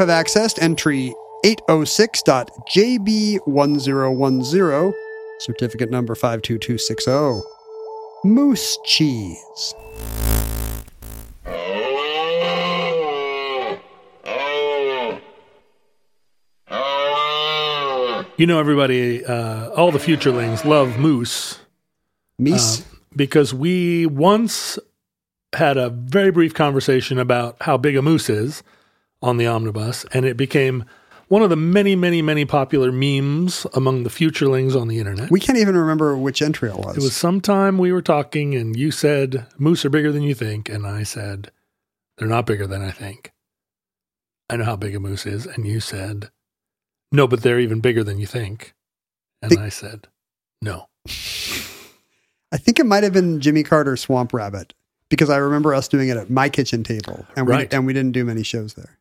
Have accessed entry 806.JB1010, certificate number 52260. Moose cheese. You know, everybody, uh, all the futurelings love moose Meese. because we once had a very brief conversation about how big a moose is on the omnibus, and it became one of the many, many, many popular memes among the futurelings on the internet. we can't even remember which entry it was. It was sometime we were talking, and you said moose are bigger than you think, and I said they're not bigger than I think. I know how big a moose is, and you said no, but they're even bigger than you think, and Think- I said no. I think it might have been Jimmy Carter Swamp Rabbit because I remember us doing it at my kitchen table, and we Right. and we didn't do many shows there.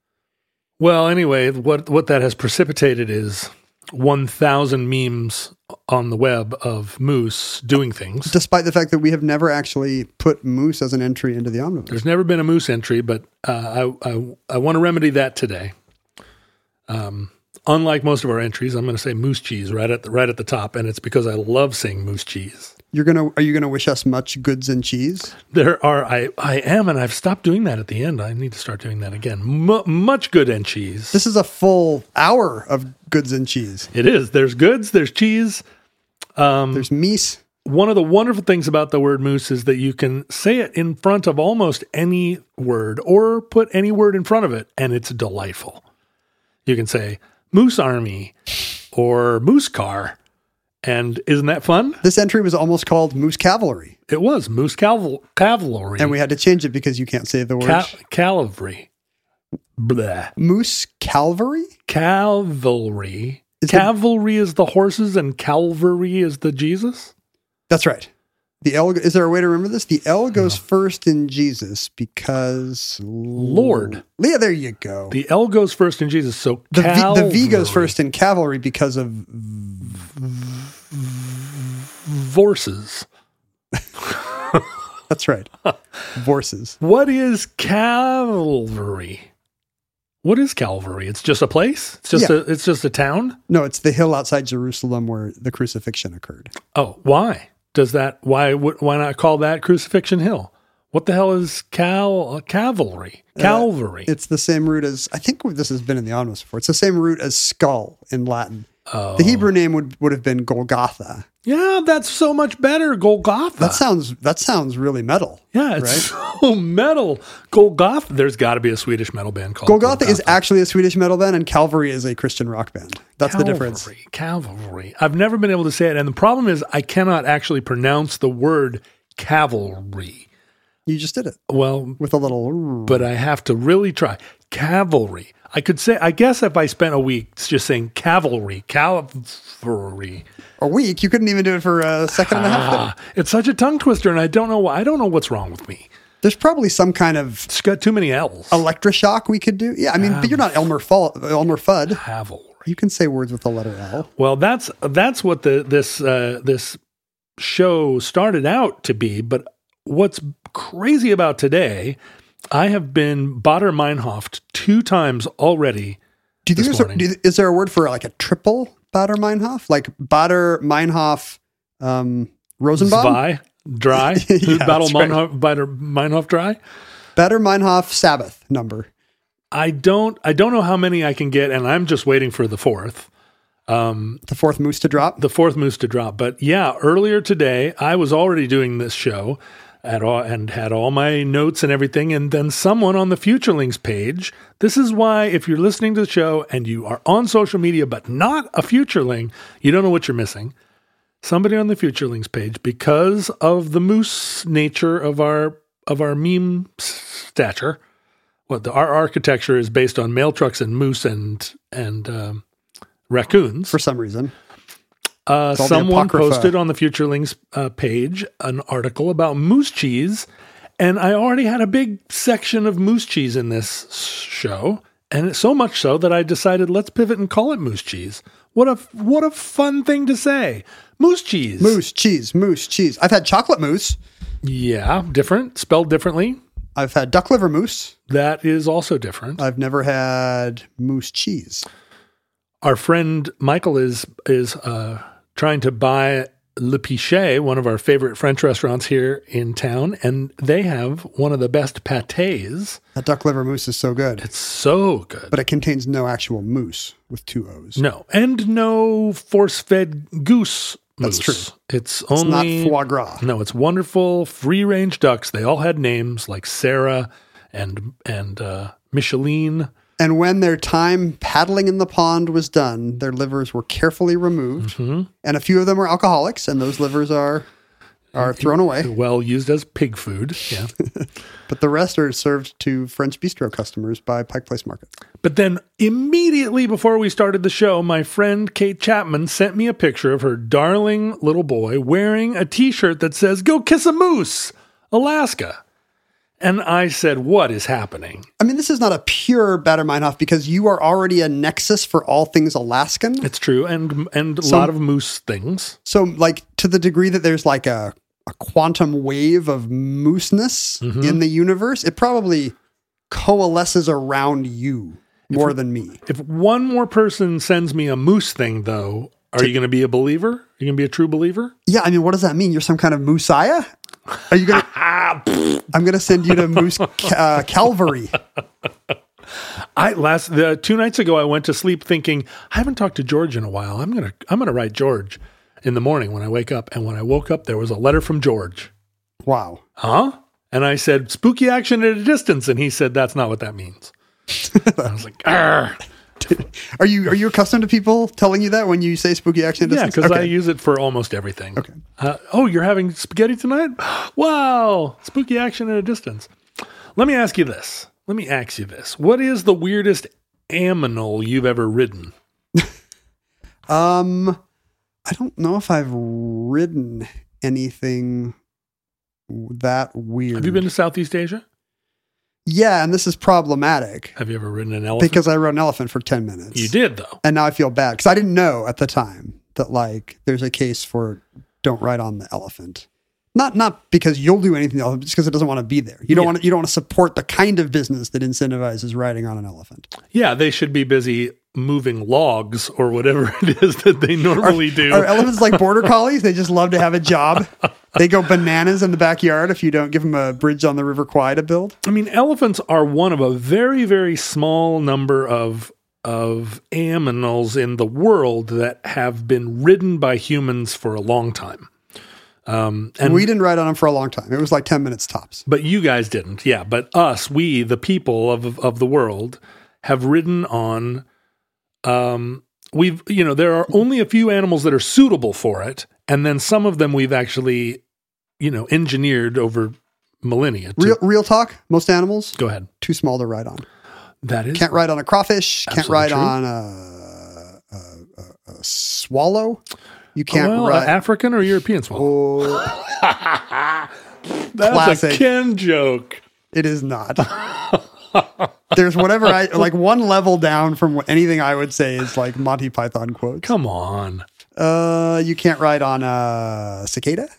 Well, anyway, what what that has precipitated is one thousand memes on the web of moose doing things. Despite the fact that we have never actually put moose as an entry into the omnibus. There's never been a moose entry, but uh, I, I I want to remedy that today. Um, unlike most of our entries, I'm going to say moose cheese right at the right at the top, and it's because I love saying moose cheese. You're gonna are you gonna wish us much goods and cheese? There are I I am, and I've stopped doing that at the end. I need to start doing that again. Mu much good and cheese. This is a full hour of goods and cheese. it is. There's goods. There's cheese. Um, there's meese. One of the wonderful things about the word moose is that you can say it in front of almost any word or put any word in front of it, and it's delightful. You can say moose army or moose car. And isn't that fun? This entry was almost called Moose Cavalry, It was moose caval- cavalry. and we had to change it because you can't say the word Ca- cavalry. Blah. Moose Calvary. Cavalry. Is cavalry is the horses and Calvary is the Jesus? That's right. The L is there a way to remember this? The L goes first in Jesus because Lord. Yeah, there you go. The L goes first in Jesus. So The v, the v goes first in cavalry because of Vorses. that's right. Vorses. What is Calvary? What is Calvary? It's just a place. It's just Yeah. a. It's just a town. No, it's the hill outside Jerusalem where the crucifixion occurred. Oh, why does that? Why why not call that Crucifixion Hill? What the hell is cal cavalry? Uh, Calvary. It's the same root as I think this has been in the omnibus before. It's the same root as skull in Latin. oh. The Hebrew name would, would have been Golgotha. Yeah, that's so much better. Golgotha. That sounds that sounds really metal. yeah, it's so metal. Golgotha. There's got to be a Swedish metal band called Golgotha, is actually a Swedish metal band, and Calvary is a Christian rock band. That's the difference. Cavalry. I've never been able to say it, and the problem is I cannot actually pronounce the word cavalry. You just did it Well, with a little. but I have to really try cavalry. I could say, I guess, if I spent a week just saying cavalry, cavalry. a week. You couldn't even do it for a second and a half. then. Ah, it's such a tongue twister, and I don't know why. I don't know what's wrong with me. There's probably some kind of It's got too many L's. electroshock we could do. Yeah, I mean, but you're not Elmer Fudd. Elmer Fudd. Cavalry. You can say words with the letter L. Well, that's that's what the this uh, this show started out to be. But what's crazy about today, I have been Baader Meinhof two times already. Do you think there's a, do is there a word for like a triple Baader Meinhof, like Baader Meinhof, um, Rosenbaum, Zwei, dry. Yeah, Battle that's right. Meinhof, Baader Meinhof dry. Baader Meinhof Sabbath number. I don't I don't know how many I can get, and I'm just waiting for the fourth. Um, The fourth moose to drop. the fourth moose to drop. But yeah, earlier today, I was already doing this show at all and had all my notes and everything. And then someone on the Futurelings page, this is why if you're listening to the show and you are on social media but not a Futureling, you don't know what you're missing. Somebody on the Futurelings page, because of the moose nature of our of our meme stature, the our architecture is based on mail trucks and moose and and um, raccoons. for some reason. Uh, someone posted on the Futurelings uh, page an article about moose cheese, and I already had a big section of moose cheese in this show, and so much so that I decided let's pivot and call it moose cheese. What a what a fun thing to say, moose cheese. Moose cheese, moose cheese. I've had chocolate mousse. yeah, different, spelled differently. I've had duck liver mousse. That is also different. I've never had moose cheese. Our friend Michael is is uh, trying to buy Le Pichet, one of our favorite French restaurants here in town, and they have one of the best pâtés. That duck liver mousse is so good, It's so good. but it contains no actual mousse with two O's. no, and no force-fed goose. That's true. It's It's only not foie gras. no. It's wonderful free-range ducks. They all had names like Sarah and and uh, Micheline. And when their time paddling in the pond was done, their livers were carefully removed, Mm-hmm. and a few of them are alcoholics, and those livers are are thrown away. Well used as pig food. Yeah. But the rest are served to French bistro customers by Pike Place Market. But then immediately before we started the show, my friend Kate Chapman sent me a picture of her darling little boy wearing a t shirt that says, Go kiss a moose, Alaska. And I said, What is happening? I mean, this is not a pure Baader Meinhof because you are already a nexus for all things Alaskan. It's true. And, and a So- lot of moose things. So, like, to the degree that there's like a, a quantum wave of mooseness Mm-hmm. in the universe, it probably coalesces around you more than me. If one more person sends me a moose thing, though, are you going to be a believer? Are you going to be a true believer? Yeah, I mean, what does that mean? You're some kind of moosiah? Are you gonna? I'm gonna send you to Moose uh, Calvary. I last the two nights ago I went to sleep thinking I haven't talked to George in a while. I'm gonna I'm gonna write George in the morning when I wake up. And when I woke up, there was a letter from George. Wow. Huh? And I said spooky action at a distance, and he said that's not what that means. I was like. Are you are you accustomed to people telling you that when you say spooky action? yeah, distance? Yeah, because I Okay. use it for almost everything. Okay. Uh, oh, you're having spaghetti tonight? Wow, spooky action at a distance. Let me ask you this. Let me ask you this. What is the weirdest aminal you've ever ridden? Um, I don't know if I've ridden anything that weird. Have you been to Southeast Asia? Yeah, and this is problematic Have you ever ridden an elephant? because I rode an elephant for ten minutes. you did, though. and now I feel bad because I didn't know at the time that like there's a case for don't ride on the elephant. Not not because you'll do anything else, just because it doesn't want to be there. You don't want to, you don't want to support the kind of business that incentivizes riding on an elephant. Yeah, they should be busy moving logs or whatever it is that they normally do. Are elephants like border collies? They just love to have a job. They go bananas in the backyard if you don't give them a bridge on the River Kwai to build. I mean, elephants are one of a very, very small number of of aminals in the world that have been ridden by humans for a long time. Um, and we didn't ride on them for a long time. It was like 10 minutes tops. but you guys didn't, yeah. But us, we, the people of of the world, have ridden on. Um, we've you know there are only a few animals that are suitable for it, and then some of them we've actually, you know, engineered over millennia. to- Real, real talk, most animals, Go ahead. too small to ride on. That is Can't ride on a crawfish. Can't ride true. on a, a, a, a swallow. You can't well, ride. African or European swallow. oh, That's classic. a Ken joke. it is not. There's whatever I like. One level down from anything I would say is like Monty Python quotes. Come on. Uh, you can't ride on a cicada.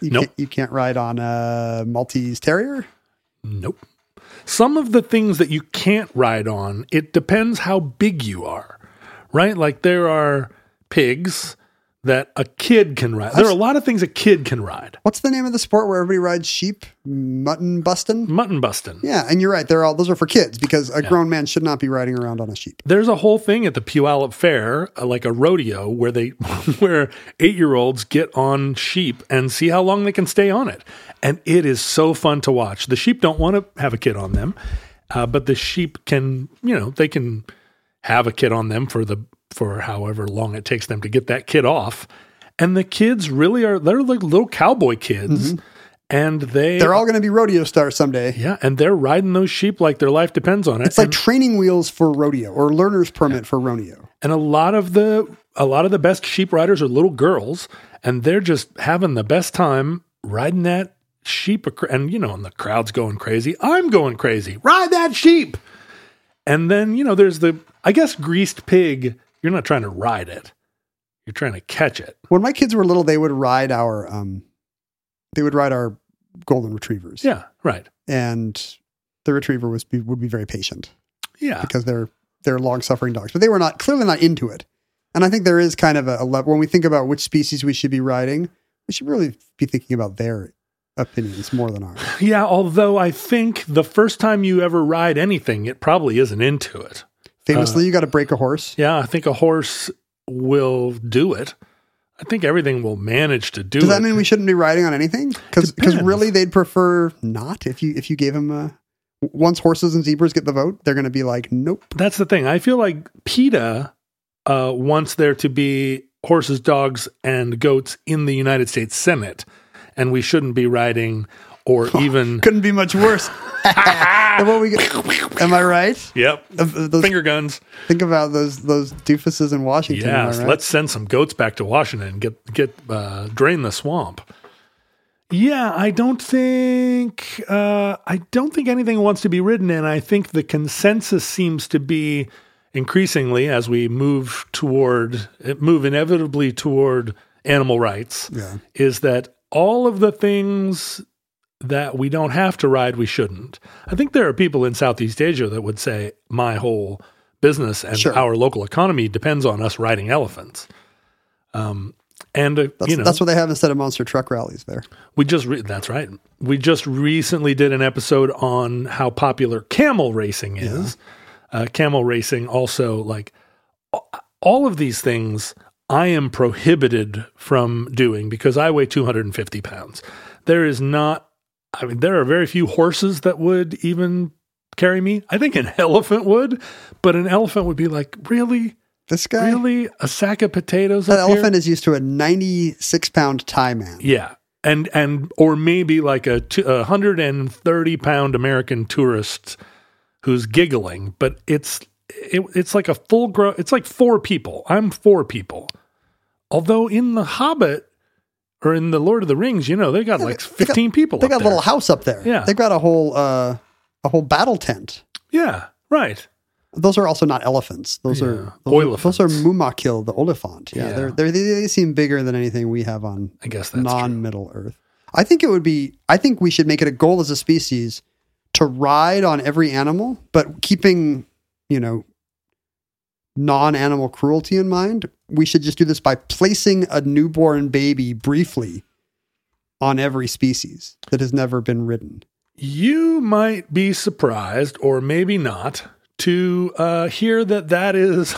You Nope. Can't, you can't ride on a Maltese Terrier. Nope. Some of the things that you can't ride on, it depends how big you are, right? Like there are pigs that a kid can ride. There are a lot of things a kid can ride. What's the name of the sport where everybody rides sheep? Mutton bustin'? Mutton busting. Yeah, and you're right. They're all those are for kids because a grown man should not be riding around on a sheep. There's a whole thing at the Puyallup Fair, uh, like a rodeo, where they where eight year olds get on sheep and see how long they can stay on it, and it is so fun to watch. The sheep don't want to have a kid on them, uh, but the sheep can, you know, they can have a kid on them for the for however long it takes them to get that kid off, and the kids really are they're like little cowboy kids, and they Mm-hmm. They're all going to be rodeo stars someday. yeah, and they're riding those sheep like their life depends on it. It's like And- training wheels for rodeo or learner's permit for rodeo. and a lot of the a lot of the best sheep riders are little girls and they're just having the best time riding that sheep and you know and the crowd's going crazy i'm going crazy ride that sheep and then you know there's the i guess greased pig you're not trying to ride it you're trying to catch it When my kids were little, they would ride our um, they would ride our golden retrievers. yeah right and the retriever was be, would be very patient yeah because they're they're long suffering dogs, but they were not clearly not into it. And I think there is kind of a, a level when we think about which species we should be riding, we should really be thinking about their opinions more than ours. yeah although i think the first time you ever ride anything it probably isn't into it Famously, you got to break a horse. yeah i think a horse will do it i think everything will manage to do Does it that mean we shouldn't be riding on anything? Because really they'd prefer not. If you if you gave them a once horses and zebras get the vote, they're going to be like, nope. That's the thing. I feel like PETA uh, wants there to be horses, dogs, and goats in the United States Senate, and we shouldn't be riding or even. Couldn't be much worse. And what we am I right? Yep. Of- of those- Finger guns. think about those those doofuses in Washington. am Yes. right? Let's send some goats back to Washington and get get uh, drain the swamp. Yeah, I don't think uh, I don't think anything wants to be ridden, and I think the consensus seems to be increasingly as we move toward move inevitably toward animal rights. Yeah. is that all of the things that we don't have to ride, we shouldn't. I think there are people in Southeast Asia that would say my whole business and Sure. our local economy depends on us riding elephants. Um, and uh, That's, you know, that's what they have instead of monster truck rallies there. we just re- that's right. We just recently did an episode on how popular camel racing is. Uh, camel racing also like all of these things I am prohibited from doing because I weigh 250 pounds. There is not, I mean, there are very few horses that would even carry me. I think an elephant would, but an elephant would be like, really? This guy, Really? A sack of potatoes? that elephant is used to a 96 pound Thai man. Yeah. And and or maybe like a, two, a 130 pound American tourist who's giggling, but it's it, it's like a full grow. It's like four people. I'm four people. Although in the Hobbit or in the Lord of the Rings, you know, they got like They got- 15 people. They got a little house up there. Yeah. They got a whole uh, a whole battle tent. Yeah, right. Those are also not elephants. Those Yeah. are those, are- those are Mumakil, the oliphant. Yeah, Yeah. They're, they're, they they seem bigger than anything we have on I guess that's non-Middle Earth. I think it would be. I think we should make it a goal as a species to ride on every animal, but keeping you know non-animal cruelty in mind. We should just do this by placing a newborn baby briefly on every species that has never been ridden. You might be surprised, or maybe not, to uh, hear that that is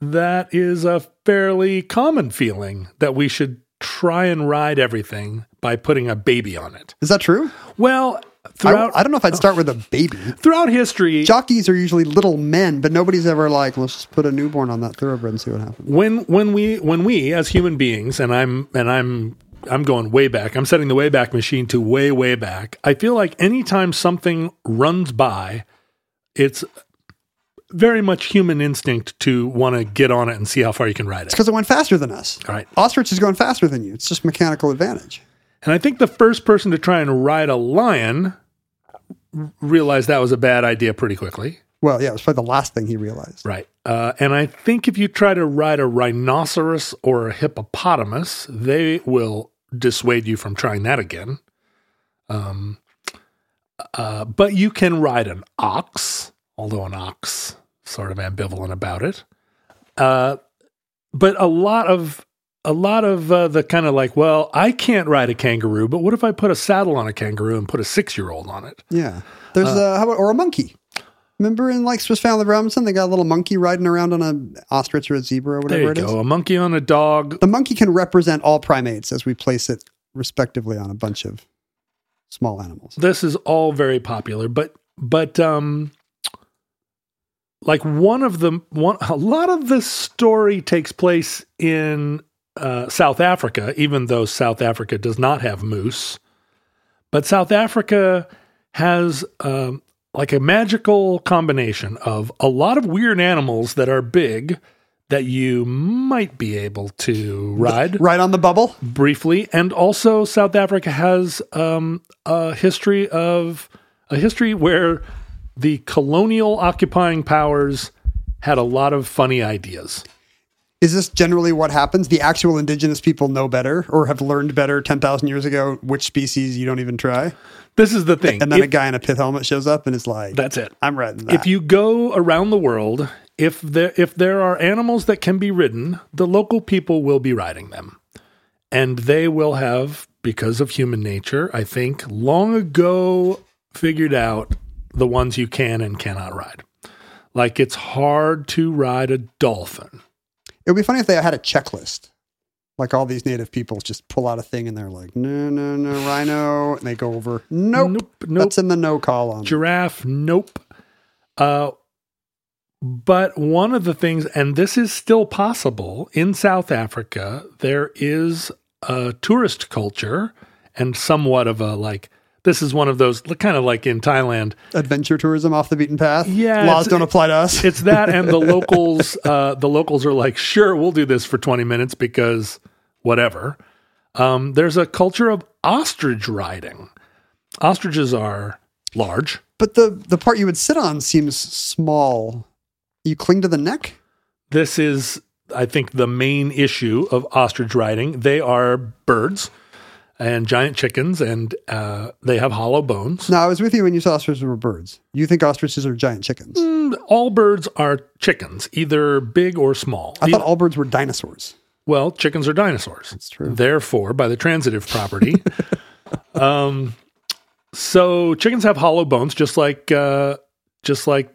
that is a fairly common feeling that we should try and ride everything by putting a baby on it. Is that true? Well, throughout I don't know if I'd start with a baby. throughout history, Jockeys are usually little men, but nobody's ever like, let's just put a newborn on that thoroughbred and see what happens. when when we when we as human beings and i'm and i'm i'm going way back i'm setting the way back machine to way way back i feel like anytime something runs by it's very much human instinct to want to get on it and see how far you can ride it Because it went faster than us. all right Ostrich is going faster than you. It's just mechanical advantage. and i think the first person to try and ride a lion realized that was a bad idea pretty quickly Well, yeah, it was probably the last thing he realized. Right. Uh, and I think if you try to ride a rhinoceros or a hippopotamus, they will dissuade you from trying that again. Um, uh, but you can ride an ox, although an ox sort of ambivalent about it. Uh, but a lot of a lot of uh, the kind of like, well, I can't ride a kangaroo, but what if I put a saddle on a kangaroo and put a six year old on it? Yeah. There's uh, how about or a monkey. Remember in like Swiss Family Robinson, they got a little monkey riding around on a ostrich or a zebra or There whatever you it is. go, a monkey on a dog. The monkey can represent all primates as we place it respectively on a bunch of small animals. This is all very popular, but but um, like one of the one a lot of the story takes place in uh, South Africa, even though South Africa does not have moose. But South Africa has um, like a magical combination of a lot of weird animals that are big that you might be able to ride Right on the bubble? briefly, and also South Africa has um, a history of a history where the colonial occupying powers had a lot of funny ideas. Is this generally what happens? The actual indigenous people know better or have learned better 10,000 years ago which species you don't even try? This is the thing. And then If- a guy in a pith helmet shows up and is like, that's it. I'm riding that. If you go around the world, if there if there are animals that can be ridden, the local people will be riding them. And they will have because of human nature, I think, long ago figured out the ones you can and cannot ride. Like it's hard to ride a dolphin. It would be funny if they had a checklist. Like all these native people just pull out a thing and they're like, no, no, no, rhino. And they go over, nope. Nope, nope. That's in the no column. Giraffe, nope. Uh, but one of the things, and this is still possible in South Africa, there is a tourist culture and somewhat of a like, this is one of those kind of like in Thailand. Adventure tourism off the beaten path. Yeah, Laws don't apply to us. It's that, and the locals, uh, the locals are like, sure, we'll do this for 20 minutes because whatever. Um, there's a culture of ostrich riding. Ostriches are large. but the, the part you would sit on seems small. You cling to the neck? This is, I think, the main issue of ostrich riding. They are birds and giant chickens, and uh, they have hollow bones. No, I was with you when you saw ostriches were birds. You think ostriches are giant chickens. Mm, All birds are chickens, either big or small. I thought all birds were dinosaurs. well, chickens are dinosaurs. That's true. Therefore, by the transitive property, um, so chickens have hollow bones, just like uh, just like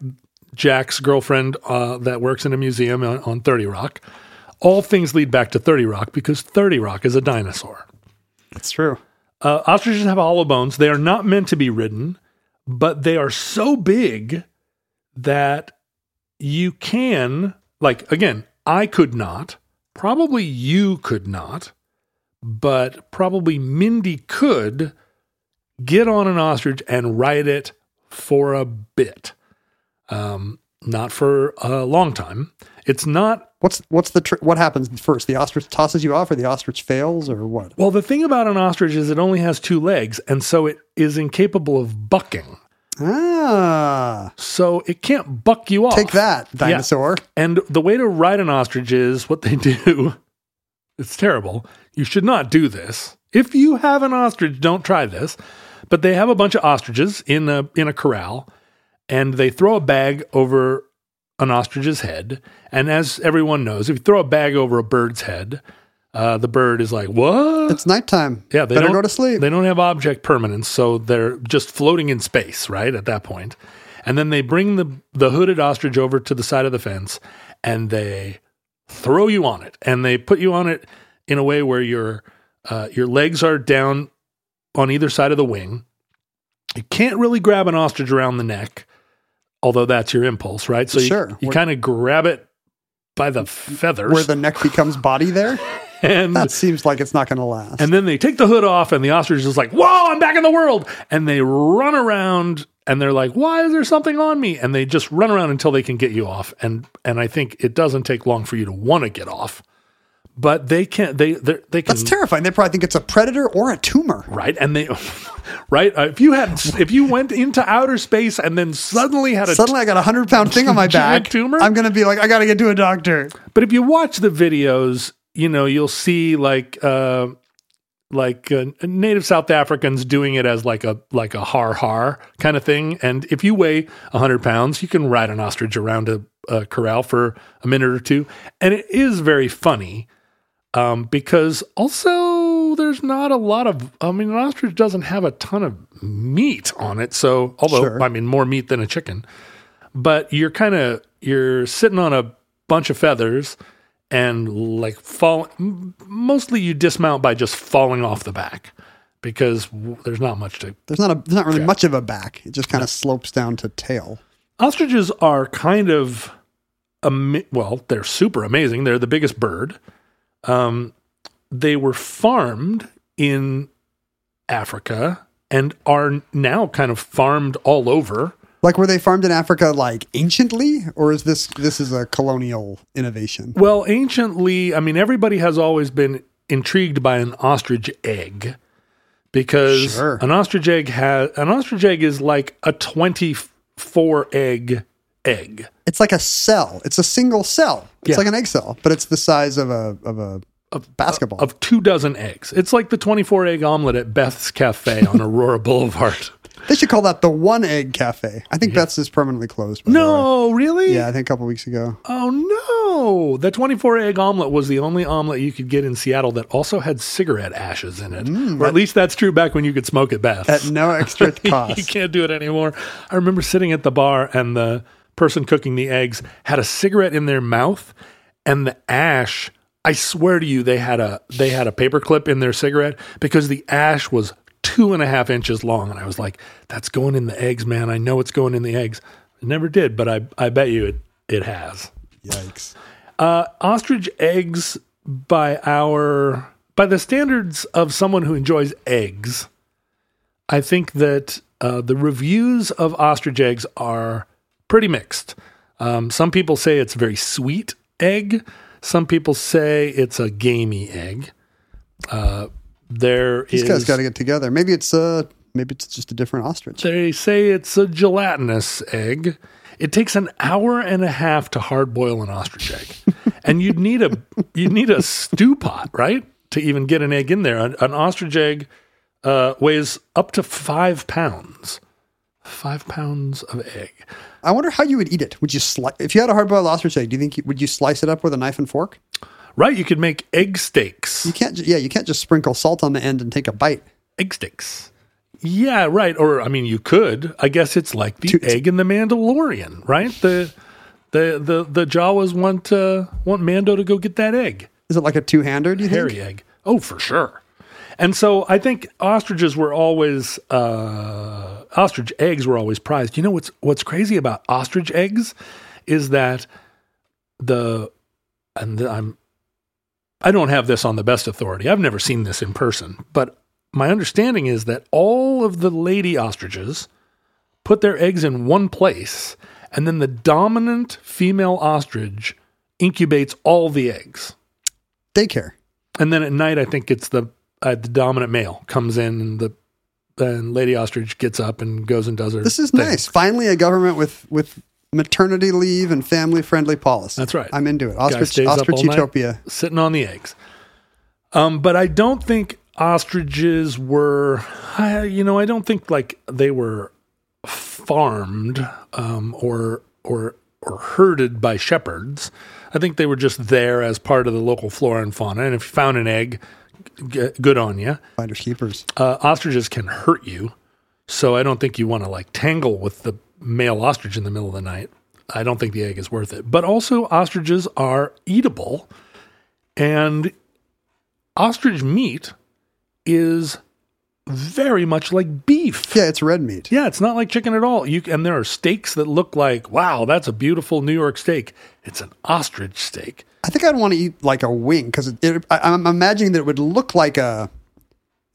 Jack's girlfriend uh, that works in a museum on, on Thirty Rock. All things lead back to Thirty Rock because Thirty Rock is a dinosaur. That's true. Uh, ostriches have hollow bones. They are not meant to be ridden, but they are so big that you can, like, again, I could not, probably you could not, but probably Mindy could get on an ostrich and ride it for a bit. Um, not for a long time. It's not What's what's the tr- what happens first? The ostrich tosses you off, or the ostrich fails, or what? Well, the thing about an ostrich is it only has two legs, and so it is incapable of bucking. Ah, So it can't buck you off. take that, dinosaur. And the way to ride an ostrich is what they do. It's terrible. You should not do this. If you have an ostrich, don't try this. But they have a bunch of ostriches in a in a corral, and they throw a bag over an ostrich's head. And as everyone knows, if you throw a bag over a bird's head, uh, the bird is like, "What?" It's nighttime. Yeah, they better don't go to sleep. They don't have object permanence, so they're just floating in space, right? At that point. And then they bring the the hooded ostrich over to the side of the fence and they throw you on it. And they put you on it in a way where your uh, your legs are down on either side of the wing. You can't really grab an ostrich around the neck, although that's your impulse, right? So Sure. you, you kind of grab it by the feathers. Where the neck becomes body there. and That seems like it's not going to last. and then they take the hood off, and the ostrich is like, "Whoa, I'm back in the world!" And they run around, and they're like, "Why is there something on me?" And they just run around until they can get you off. And and I think it doesn't take long for you to want to get off, but they can't. They they can That's terrifying. They probably think it's a predator or a tumor. right, and they right. Uh, if you had if you went into outer space and then suddenly had a Suddenly, I got a hundred pound thing on my back. tumor? I'm going to be like, I got to get to a doctor. But if you watch the videos, you know, you'll see like uh like uh, native South Africans doing it as like a like a har har kind of thing. And if you weigh a hundred pounds, you can ride an ostrich around a, uh, corral for a minute or two, and it is very funny um, because also there's not a lot of. I mean, an ostrich doesn't have a ton of meat on it, so although Sure. I mean more meat than a chicken, but you're kind of you're sitting on a bunch of feathers and like fall. Mostly you dismount by just falling off the back because there's not much to There's not a there's not really much of a back. It just kind of slopes down to tail. Ostriches are kind of, ama- well, they're super amazing. They're the biggest bird. Um, they were farmed in Africa and are now kind of farmed all over. Like were they farmed in Africa like anciently, or is this this is a colonial innovation? Well, anciently, I mean, everybody has always been intrigued by an ostrich egg because Sure. an ostrich egg has an ostrich egg is like a twenty-four egg egg. It's like a cell. It's a single cell. It's Yeah. like an egg cell, but it's the size of a of a of basketball. of two dozen eggs. It's like the 24 egg omelet at Beth's Cafe on Aurora Boulevard. they should call that the one egg cafe. I think Beth's is permanently closed. by the way. No, really? Yeah, I think a couple weeks ago. Oh, no. The 24 egg omelet was the only omelet you could get in Seattle that also had cigarette ashes in it. Mm, or at least that's true back when you could smoke at Beth's. At no extra cost. you can't do it anymore. I remember sitting at the bar and the person cooking the eggs had a cigarette in their mouth and the ash I swear to you they had a they had a paper clip in their cigarette because the ash was two and a half inches long and I was like, that's going in the eggs, man. I know it's going in the eggs. It never did, but I I bet you it it has. Yikes. Uh, ostrich eggs by our by the standards of someone who enjoys eggs i think that uh, the reviews of ostrich eggs are pretty mixed um, some people say it's very sweet egg some people say it's a gamey egg uh, there These is- guys got to get together. Maybe it's uh maybe it's just a different ostrich. they say it's a gelatinous egg. It takes an hour and a half to hard boil an ostrich egg, and you'd need a you'd need a stew pot, right, to even get an egg in there. An, an ostrich egg uh, weighs up to five pounds. Five pounds of egg. I wonder how you would eat it. Would you slice if you had a hard boiled ostrich egg? Do you think you, would you slice it up with a knife and fork? Right, you could make egg steaks. You can't. Yeah, you can't just sprinkle salt on the end and take a bite. Egg steaks. Yeah, right. Or I mean, you could. I guess it's like the Two- egg in the Mandalorian, right? The the the the Jawas want uh, want Mando to go get that egg. Is it like a two hander? Do you think? hairy egg. Oh, for sure. And so I think ostriches were always uh, ostrich eggs were always prized. You know what's what's crazy about ostrich eggs is that the and I'm I don't have this on the best authority. I've never seen this in person, but my understanding is that all of the lady ostriches put their eggs in one place, and then the dominant female ostrich incubates all the eggs. Daycare. And then at night, I think it's the uh, the dominant male comes in, and the and Lady Ostrich gets up and goes and does her. This is thing. nice. Finally, a government with with maternity leave and family friendly policy. That's right. I'm into it. Ostrich, ostrich night, utopia. sitting on the eggs. Um, but I don't think ostriches were. I, you know, I don't think like they were farmed um, or or or herded by shepherds. I think they were just there as part of the local flora and fauna. And if you found an egg, g- good on you. Finders keepers. uh, ostriches can hurt you. So I don't think you want to like tangle with the male ostrich in the middle of the night. I don't think the egg is worth it. But also, ostriches are eatable, and ostrich meat is very much like beef. Yeah, it's red meat. Yeah, it's not like chicken at all. You and there are steaks that look like wow, that's a beautiful New York steak. It's an ostrich steak. I think I'd want to eat like a wing because it, it, I- I'm imagining that it would look like a.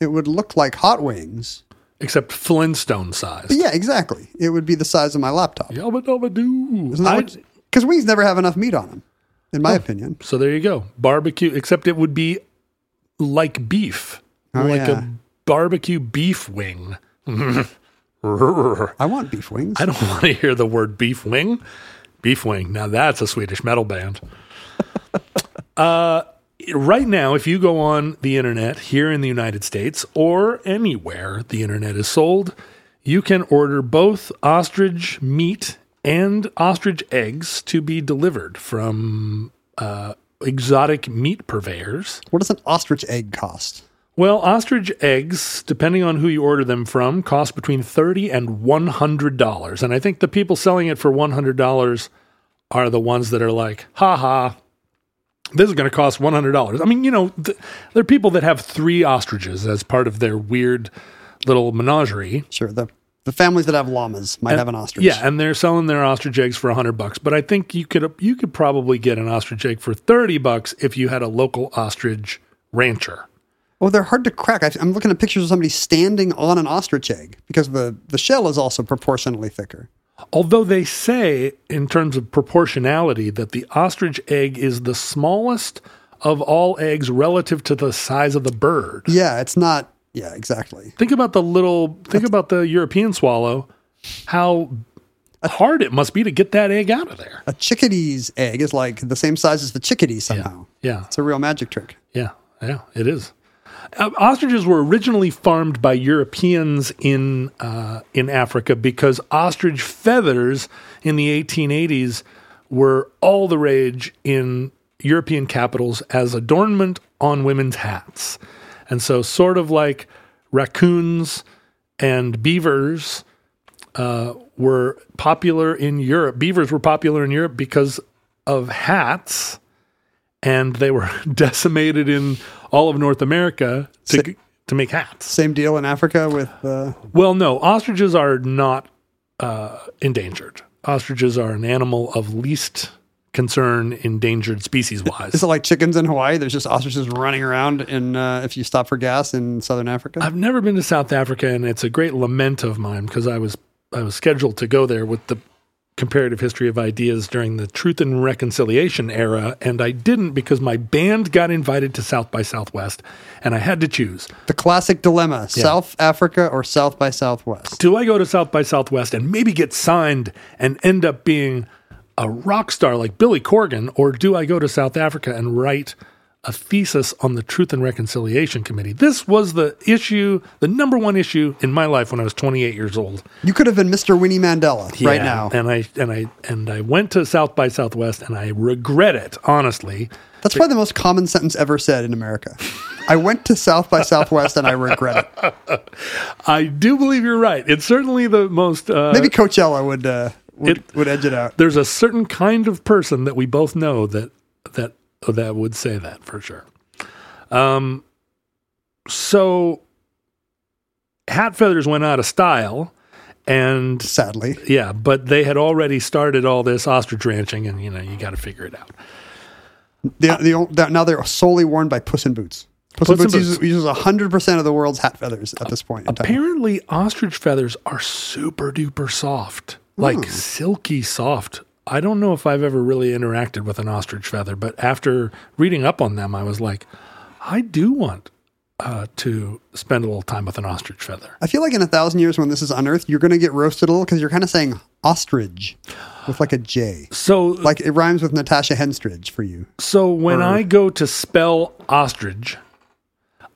It would look like hot wings. Except Flintstone size. But yeah, exactly. It would be the size of my laptop. Yabba dabba doo. Isn't that Because wings never have enough meat on them, in my oh, opinion. So there you go. Barbecue, except it would be like beef, Oh, like yeah. a barbecue beef wing. I I want beef wings. I don't want to hear the word beef wing. Beef wing. Now that's a Swedish metal band. Uh, right now, if you go on the internet here in the United States or anywhere the internet is sold, you can order both ostrich meat and ostrich eggs to be delivered from uh, exotic meat purveyors. What does an ostrich egg cost? Well, ostrich eggs, depending on who you order them from, cost between thirty and one hundred dollars. And I think the people selling it for one hundred dollars are the ones that are like, "Ha ha, this is going to cost one hundred dollars." I mean, you know, th- there are people that have three ostriches as part of their weird little menagerie. Sure, the the families that have llamas might have an ostrich. Yeah, and they're selling their ostrich eggs for hundred bucks. But I think you could you could probably get an ostrich egg for thirty bucks if you had a local ostrich rancher. Oh, they're hard to crack. I, I'm looking at pictures of somebody standing on an ostrich egg because the the shell is also proportionally thicker. Although they say, in terms of proportionality, that the ostrich egg is the smallest of all eggs relative to the size of the bird. Yeah, it's not. Yeah, exactly. Think about the little, think about the European swallow, how hard it must be to get that egg out of there. A chickadee's egg is like the same size as the chickadee somehow. Yeah, It's a real magic trick. yeah, yeah, it is. Uh, ostriches were originally farmed by Europeans in uh, in Africa because ostrich feathers in the 1880s were all the rage in European capitals as adornment on women's hats, and so sort of like raccoons and beavers uh, were popular in Europe. Beavers were popular in Europe because of hats and they were decimated in all of North America to to make hats. Same deal in Africa with. Uh, Well, no, ostriches are not uh, endangered. Ostriches are an animal of least concern, endangered species wise. is it like chickens in Hawaii? There's just ostriches running around in uh, if you stop for gas in southern Africa. I've never been to South Africa, and it's a great lament of mine because I was I was scheduled to go there with the comparative history of ideas during the Truth and Reconciliation era, and I didn't because my band got invited to South by Southwest, and I had to choose. the classic dilemma: South Africa or South by Southwest. do I go to South by Southwest and maybe get signed and end up being a rock star like Billy Corgan, or do I go to South Africa and write a thesis on the Truth and Reconciliation Committee? This was the issue, the number one issue in my life when I was 28 years old. You could have been Mr. Winnie Mandela right Yeah, now. and I and I and I went to South by Southwest, and I regret it honestly. That's probably the most common sentence ever said in America. I went to South by Southwest and I regret it. I do believe you're right. It's certainly the most. Uh, Maybe Coachella would uh, would, It- would edge it out. there's a certain kind of person that we both know that that that would say that for sure. Um, so hat feathers went out of style, and Sadly, yeah, but they had already started all this ostrich ranching, and you know you got to figure it out. the, the, o- that- now they're solely worn by Puss in Boots. Puss, in Puss in Boots uses, uses 100% of the world's hat feathers at this point in time. Apparently, ostrich feathers are super duper soft, like Hmm. silky soft. I don't know if I've ever really interacted with an ostrich feather, but after reading up on them, I was like, I do want uh, to spend a little time with an ostrich feather. I feel like in a thousand years when this is unearthed, you're going to get roasted a little because you're kind of saying ostrich with like a J. So, Like it rhymes with Natasha Henstridge for you. so when or- I go to spell ostrich,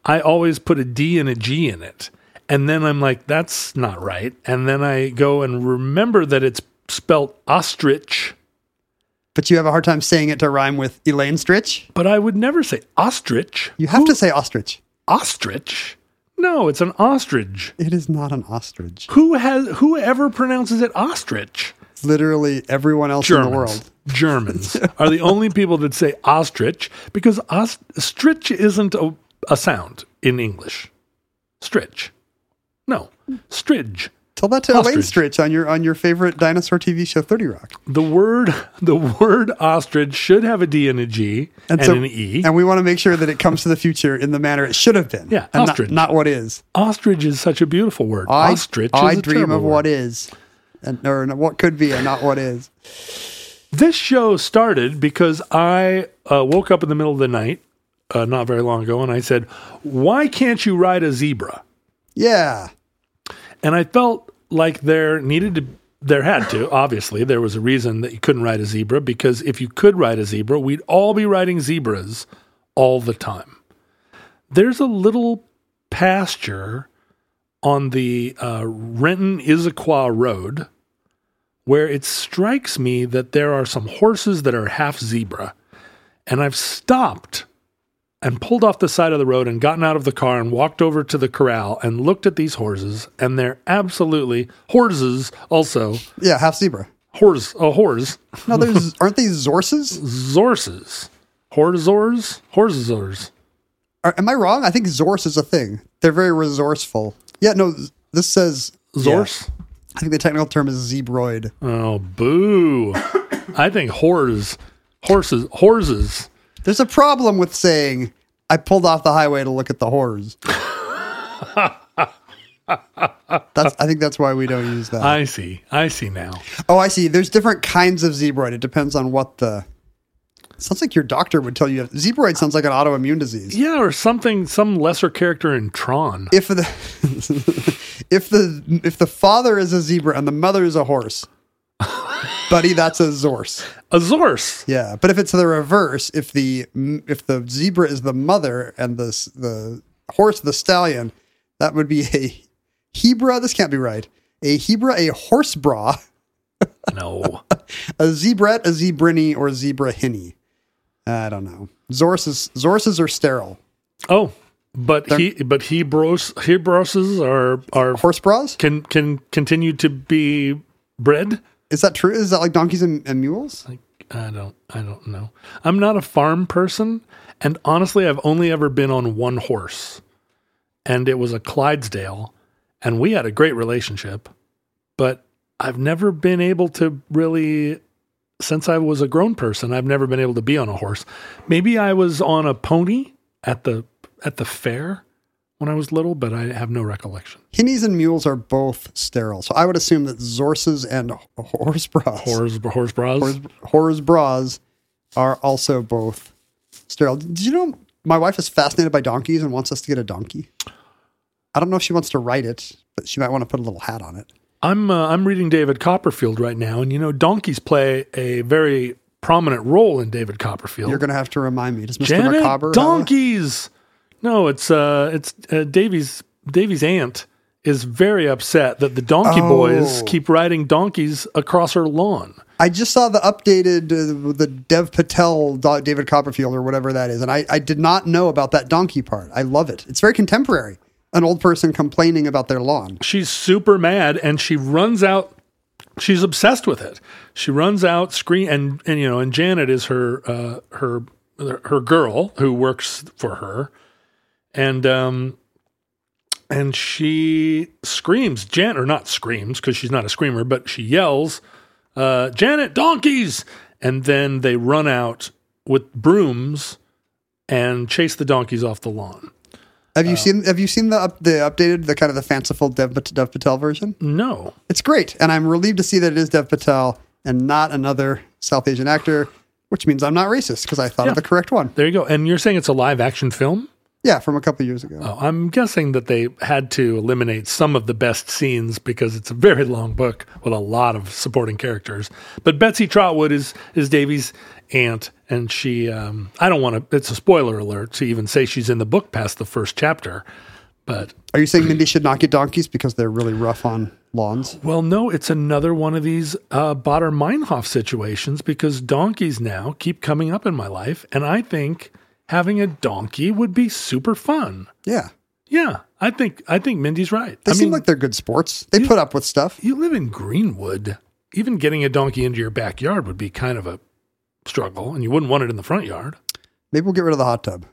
I always put a D and a G in it. And then I'm like, that's not right. And then I go and remember that it's spelled ostrich. But you have a hard time saying it to rhyme with Elaine Stritch. But I would never say ostrich. You have to say ostrich. Ostrich? No, it's an ostrich. It is not an ostrich. Who has whoever pronounces it ostrich? Literally everyone else in the world. Germans are the only people that say ostrich because ostrich isn't a, a sound in English. Stritch. No. Stridge. Tell that to Elaine Stritch on your on your favorite dinosaur TV show, Thirty Rock. The word the word ostrich should have a D and a G and, so- an E. And we want to make sure that it comes to the future in the manner it should have been. Yeah, and not, ostrich. not what is. ostrich is such a beautiful word. I, ostrich I is a dream of word. what is, and or what could be, and not what is. This show started because I uh, woke up in the middle of the night uh, not very long ago and I said, Why can't you ride a zebra? Yeah, And I felt like there needed to, there had to, obviously, there was a reason that you couldn't ride a zebra because if you could ride a zebra, we'd all be riding zebras all the time. There's a little pasture on the uh, Renton Issaquah Road where it strikes me that there are some horses that are half zebra. And I've stopped and pulled off the side of the road and gotten out of the car and walked over to the corral and looked at these horses. And they're absolutely horses, also. Yeah, half zebra. Horse, a horse. No, there's aren't these zorses? Zorses. Horzors? Horzors. Are, am I wrong? I think zorse is a thing. They're very resourceful. Yeah, no, this says Zorse? yeah. I think the technical term is zebroid. Oh, boo. I think whores, horses, horses. There's a problem with saying I pulled off the highway to look at the whores. that's I think that's why we don't use that. I see. I see now. oh, I see. There's different kinds of zebroid. It depends on what the Sounds like your doctor would tell you. Zebroid sounds like an autoimmune disease. Yeah, or something, some lesser character in Tron. If the if the if the father is a zebra and the mother is a horse, buddy, that's a zorse. A Zorse. Yeah, but if it's the reverse, if the if the zebra is the mother and the the horse the stallion, that would be a hebra. This can't be right. A hebra, a horse bra, No. a zebret, a zebrini, or a zebra hinny. I don't know. Zorses zorses are sterile. Oh, but he, but Hebros, Hebroses are are Horse bras? can can continue to be bred. Is that true? Is that like donkeys and, and mules? Like I don't I don't know. I'm not a farm person, and honestly, I've only ever been on one horse, and it was a Clydesdale, and we had a great relationship, but I've never been able to really. Since I was a grown person, I've never been able to be on a horse. Maybe I was on a pony at the at the fair when I was little, but I have no recollection. Hinnies and mules are both sterile. So I would assume that zorses and horse bras, Horse horse bras. horse, horse bras are also both sterile. Did you know my wife is fascinated by donkeys and wants us to get a donkey? I don't know if she wants to ride it, but she might want to put a little hat on it. I'm uh, I'm reading David Copperfield right now, and you know donkeys play a very prominent role in David Copperfield. You're going to have to remind me. Does Mr. Janet Micawber donkeys. No, it's uh it's uh, Davy's Davy's aunt is very upset that the donkey Oh. boys keep riding donkeys across her lawn. I just saw the updated, uh, the Dev Patel, David Copperfield, or whatever that is, and I, I did not know about that donkey part. I love it. It's very contemporary. An old person complaining about their lawn. She's super mad and she runs out. She's obsessed with it. She runs out, scream, and and you know, and Janet is her uh, her her girl who works for her, and um, and she screams, Janet, or not screams because she's not a screamer, but she yells, uh, "Janet, donkeys!" And then they run out with brooms and chase the donkeys off the lawn. Have you seen Have you seen the up, the updated, the kind of the fanciful Dev, Dev Patel version? No, It's great, and I'm relieved to see that it is Dev Patel and not another South Asian actor, which means I'm not racist because I thought Yeah. of the correct one. there you go. And you're saying it's a live action film? Yeah, from a couple years ago. Oh, I'm guessing that they had to eliminate some of the best scenes because it's a very long book with a lot of supporting characters. But Betsy Trotwood is is Davy's aunt, and she um, I don't want to. It's a spoiler alert to even say she's in the book past the first chapter. But Are you saying Mindy should not get donkeys because they're really rough on lawns? well, no, it's another one of these uh, Baader Meinhof situations because donkeys now keep coming up in my life, and I think having a donkey would be super fun. Yeah, Yeah, I think I think Mindy's right. they I seem mean, like they're good sports. They put up with stuff. you live in Greenwood. Even getting a donkey into your backyard would be kind of a struggle, and you wouldn't want it in the front yard. Maybe we'll get rid of the hot tub.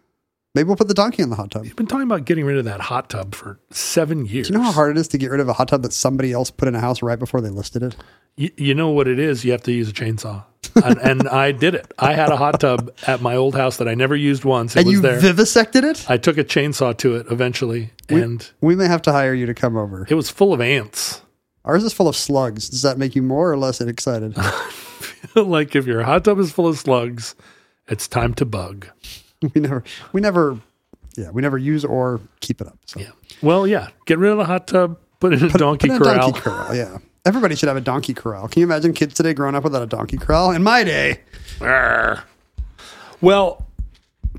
Maybe we'll put the donkey in the hot tub. You've been talking about getting rid of that hot tub for seven years. Do you know how hard it is to get rid of a hot tub that somebody else put in a house right before they listed it? You, you know what it is? You have to use a chainsaw. and, and I did it. I had a hot tub at my old house that I never used once. It and was you there. vivisected it? I took a chainsaw to it eventually, and We may have to hire you to come over. it was full of ants. Ours is full of slugs. Does that make you more or less excited? I feel like if your hot tub is full of slugs, it's time to bug. we never, we never, yeah, we never use or keep it up. So Yeah. Well, yeah. Get rid of the hot tub. Put it in a donkey Put a corral. donkey corral. Yeah, everybody should have a donkey corral. Can you imagine kids today growing up without a donkey corral? In my day, Arr. Well,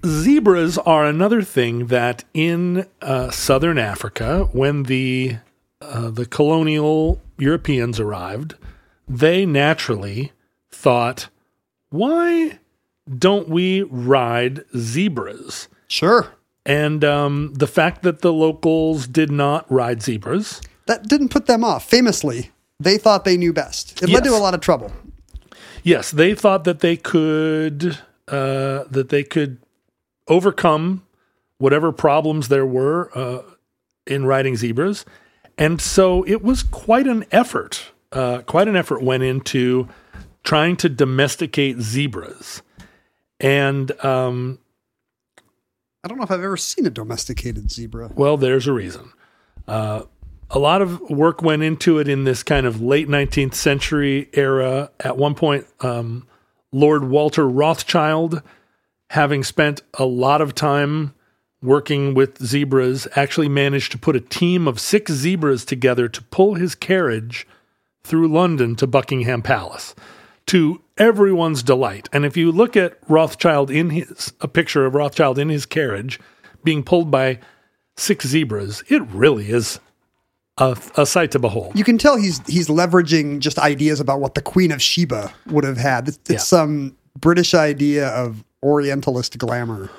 zebras are another thing that in uh, southern Africa, when the uh, the colonial Europeans arrived, they naturally thought, why don't we ride zebras? Sure. And um, the fact that the locals did not ride zebras, That didn't put them off. Famously, they thought they knew best. It led to a lot of trouble. yes, they thought that they could uh, that they could overcome whatever problems there were uh, in riding zebras, and so it was quite an effort. Uh, quite an effort went into trying to domesticate zebras, and um, I don't know if I've ever seen a domesticated zebra. Well, there's a reason. Uh, a lot of work went into it in this kind of late 19th century era. At one point, um, Lord Walter Rothschild, having spent a lot of time working with zebras, actually managed to put a team of six zebras together to pull his carriage through London to Buckingham Palace to everyone's delight. And if you look at Rothschild in his a picture of Rothschild in his carriage being pulled by six zebras, it really is a, a sight to behold. You can tell he's he's leveraging just ideas about what the Queen of Sheba would have had. It's, it's Yeah. some British idea of Orientalist glamour.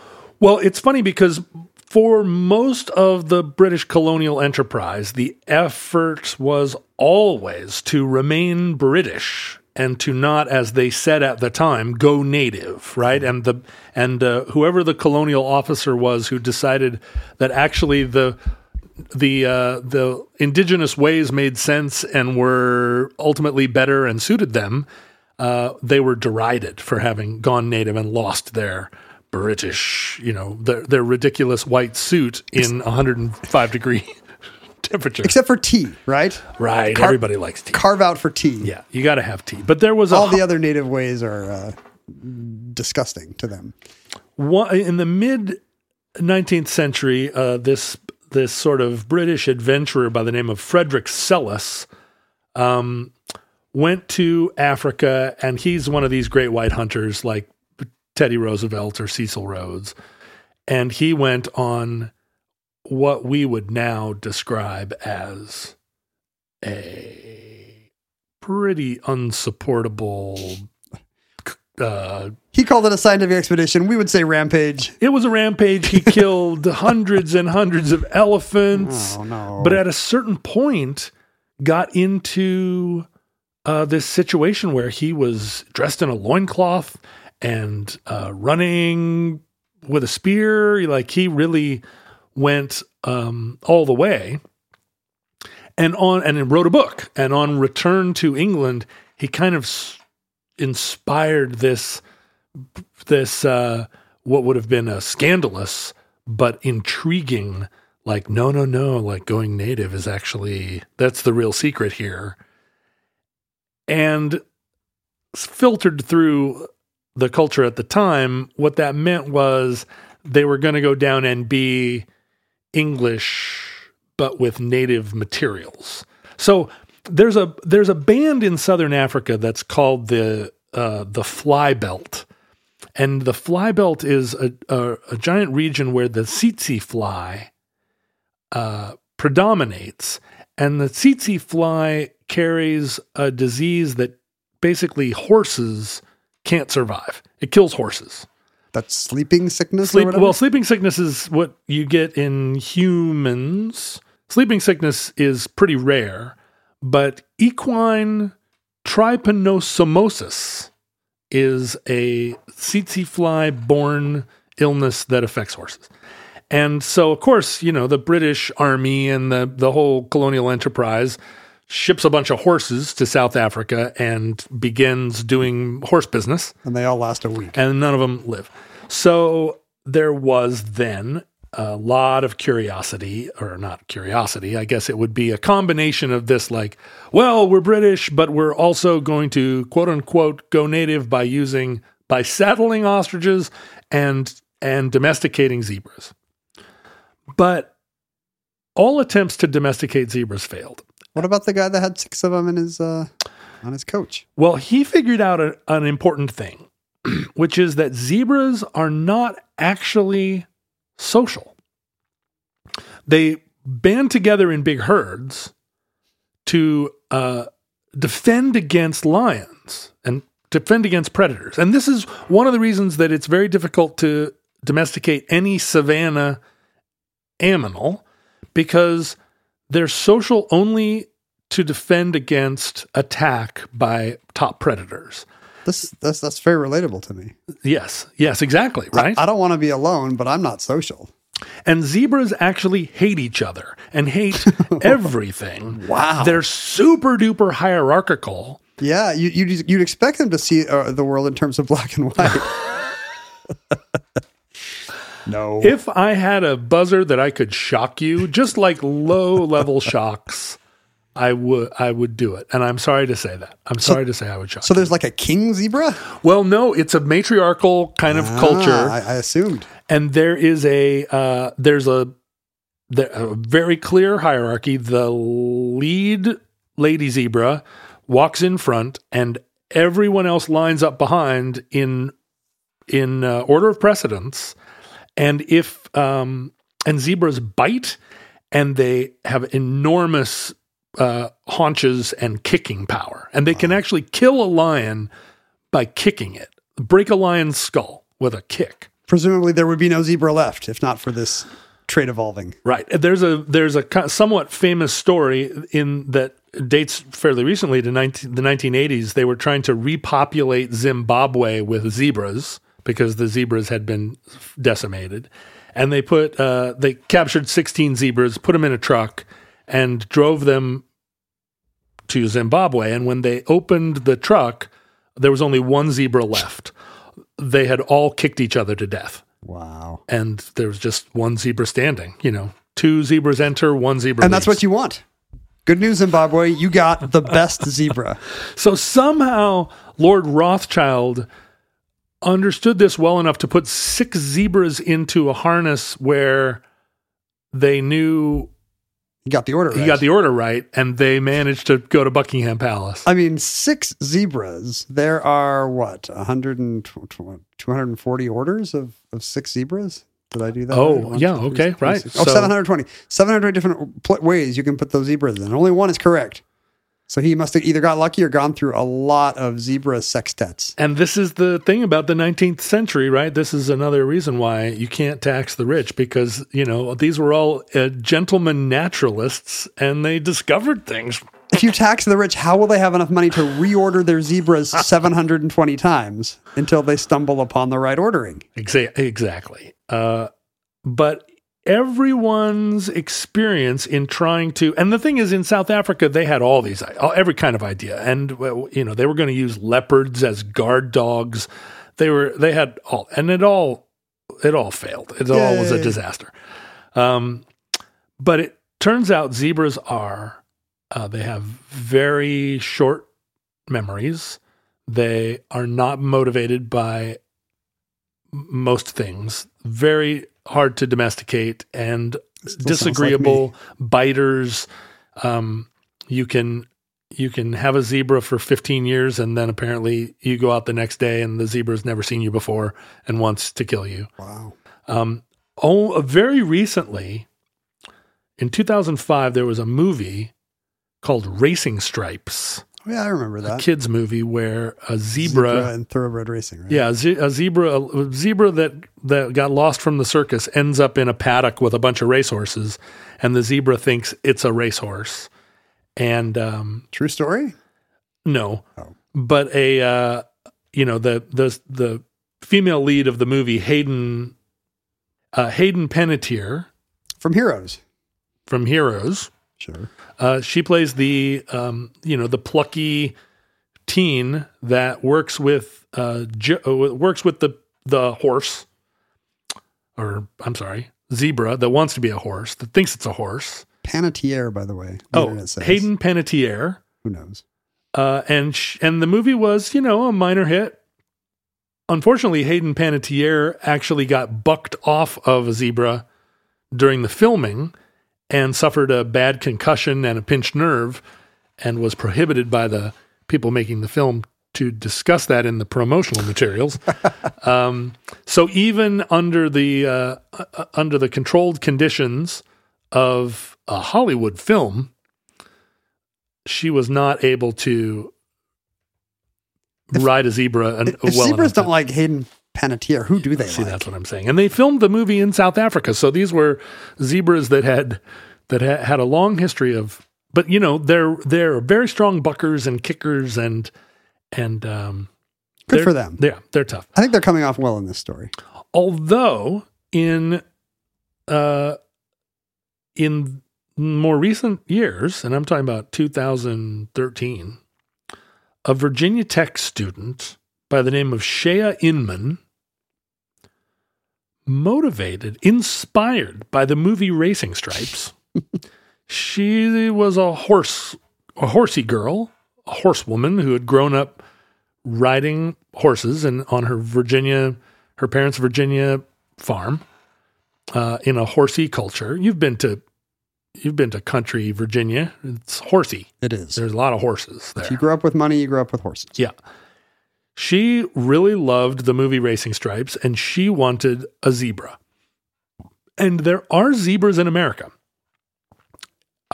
Well, it's funny because for most of the British colonial enterprise, the effort was always to remain British and to not, as they said at the time, go native, right? And the and uh, whoever the colonial officer was who decided that actually the the uh, the indigenous ways made sense and were ultimately better and suited them, uh, they were derided for having gone native and lost their British, you know, their, their ridiculous white suit in 105 degree temperature. Except for tea, right? right, car- everybody likes tea. Carve out for tea. yeah, you got to have tea. But there was a All the other native ways are uh, disgusting to them. one, in the mid 19th century, uh, this this sort of British adventurer by the name of Frederick Selous um, went to Africa, and he's one of these great white hunters like Teddy Roosevelt or Cecil Rhodes, and he went on what we would now describe as a pretty unsupportable. Uh, He called it a scientific expedition. We would say rampage. it was a rampage. He killed hundreds and hundreds of elephants. Oh, no. But at a certain point, got into uh, this situation where he was dressed in a loincloth and uh, running with a spear. Like he really went um, all the way. And on and wrote a book. And on return to England, he kind of s- inspired this this uh, what would have been a scandalous but intriguing like no no no like going native is actually that's the real secret here and filtered through the culture at the time what that meant was they were going to go down and be english but with native materials so there's a there's a band in southern africa that's called the uh, the fly belt and the fly belt is a, a, a giant region where the tsetse fly uh, predominates, and the tsetse fly carries a disease that basically horses can't survive. It kills horses. That's sleeping sickness Sleep, well, sleeping sickness is what you get in humans. Sleeping sickness is pretty rare, but equine trypanosomosis is a tsetse fly borne illness that affects horses. And so, of course, you know, the British army and the, the whole colonial enterprise ships a bunch of horses to South Africa and begins doing horse business and they all last a week. and none of them live. So there was then a lot of curiosity, or not curiosity, I guess it would be a combination of this like, well, we're British, but we're also going to quote unquote go native by using by saddling ostriches and and domesticating zebras. But all attempts to domesticate zebras failed. What about the guy that had six of them in his uh, on his coach? Well, he figured out a, an important thing, which is that zebras are not actually social. They band together in big herds to uh, defend against lions and defend against predators. And this is one of the reasons that it's very difficult to domesticate any savanna aminal because they're social only to defend against attack by top predators. This that's that's very relatable to me. Yes, yes, exactly, right? I don't want to be alone, but I'm not social. and zebras actually hate each other and hate everything. Wow. They're super duper hierarchical. Yeah, you you'd, you'd expect them to see uh, the world in terms of black and white. no. If I had a buzzer that I could shock you, just like low level shocks, I would I would do it. And I'm sorry to say that. I'm sorry to say I would shock. so there's like a king zebra. well, no, it's a matriarchal kind of culture. Ah, I, I assumed. and there is a uh, there's a, there, a very clear hierarchy. The lead lady zebra walks in front, and everyone else lines up behind in in uh, order of precedence. And if um, and zebras bite, and they have enormous uh, haunches and kicking power, and they can actually kill a lion by kicking it, break a lion's skull with a kick. Presumably, there would be no zebra left if not for this trait evolving. Right. There's a there's a somewhat famous story in that dates fairly recently to 19, the 1980s. They were trying to repopulate Zimbabwe with zebras because the zebras had been decimated, and they put uh, they captured 16 zebras, put them in a truck, and drove them to Zimbabwe. And when they opened the truck, there was only one zebra left. They had all kicked each other to death Wow. and there was just one zebra standing. You know, two zebras enter, one zebra. And that's what you want. Good news, Zimbabwe. You got the best zebra. So somehow Lord Rothschild understood this well enough to put six zebras into a harness where they knew You got the order. he got the order right, and they managed to go to Buckingham Palace. I mean, six zebras. There are what, 120, 240 orders of, of six zebras? Did I do that? Oh, right? Yeah, okay, right. Oh, So- 720. 720 different pl- ways you can put those zebras in. Only one is correct. So he must have either got lucky or gone through a lot of zebra sextets. And this is the thing about the 19th century, right? This is another reason why you can't tax the rich because, you know, these were all uh, gentlemen naturalists and they discovered things. If you tax the rich, how will they have enough money to reorder their zebras 720 times until they stumble upon the right ordering? Exa- exactly. Uh, but everyone's experience in trying to, and the thing is, in South Africa, they had all these, every kind of idea, and you know, they were going to use leopards as guard dogs. They were, they had all, and it all, it all failed. It all was a disaster. Um, but it turns out zebras are, uh, they have very short memories. They are not motivated by most things. Very hard to domesticate and sounds like disagreeable biters. Um, you can you can have a zebra for 15 years and then apparently you go out the next day and the zebra's never seen you before and wants to kill you. Wow. Um, oh, very recently, in 2005, there was a movie called Racing Stripes, yeah, I remember a that. kids movie where a zebra, and thoroughbred racing, right? yeah, ze- a zebra, a zebra that that got lost from the circus ends up in a paddock with a bunch of racehorses, and the zebra thinks it's a racehorse, and um, True story? no, Oh. but a uh, you know the the the female lead of the movie Hayden uh, Hayden Panettiere From Heroes. from Heroes. Sure. Uh, she plays the um, you know the plucky teen that works with uh, jo- uh, works with the the horse, or I'm sorry, zebra that wants to be a horse that thinks it's a horse. Panettiere, by the way. the Oh. Hayden Panettiere. Who knows? Uh, and sh- and the movie was, you know, a minor hit. Unfortunately, Hayden Panettiere actually got bucked off of a zebra during the filming and suffered a bad concussion and a pinched nerve and was prohibited by the people making the film to discuss that in the promotional materials. um, so even under the uh, uh, under the controlled conditions of a Hollywood film, she was not able to ride a zebra. And, If well zebras don't like Hayden Panettiere, who do they See, like? that's what I'm saying. And they filmed the movie in South Africa, so these were zebras that had that ha- had a long history of. But you know, they're they're very strong buckers and kickers and and um, Good for them. Yeah, they're tough. I think they're coming off well in this story. Although in uh in more recent years, and I'm talking about 2013, a Virginia Tech student by the name of Shea Inman, motivated, inspired by the movie Racing Stripes, she was a horse, a horsey girl, a horsewoman who had grown up riding horses and on her Virginia, her parents' Virginia farm, uh, in a horsey culture. You've been to, you've been to country Virginia. It's horsey. It is. There's a lot of horses there. If you grew up with money, you grew up with horses. Yeah. She really loved the movie Racing Stripes and she wanted a zebra. And there are zebras in America.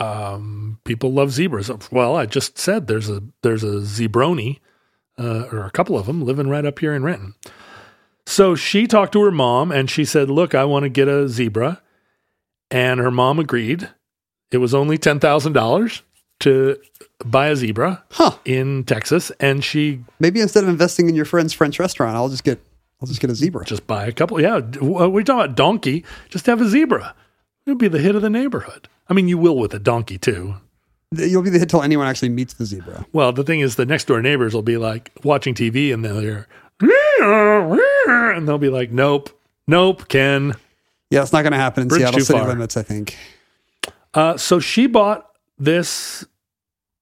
Um, people love zebras. Well, I just said there's a there's a zebroni, uh, or a couple of them living right up here in Renton. So she talked to her mom and she said, "Look, I want to get a zebra," and her mom agreed. It was only ten thousand dollars to buy a zebra Huh. in Texas, and she Maybe instead of investing in your friend's French restaurant, I'll just get I'll just get a zebra. just buy a couple. Yeah, we're talking about donkey. Just have a zebra. It'll be the hit of the neighborhood. I mean, you will with a donkey too. You'll be the hit till anyone actually meets the zebra. Well, the thing is, the next door neighbors will be like watching TV, and they'll hear, and they'll be like, "Nope, nope, Ken." Yeah, it's not going to happen in Bridge Seattle city far. limits. I think. Uh, so she bought this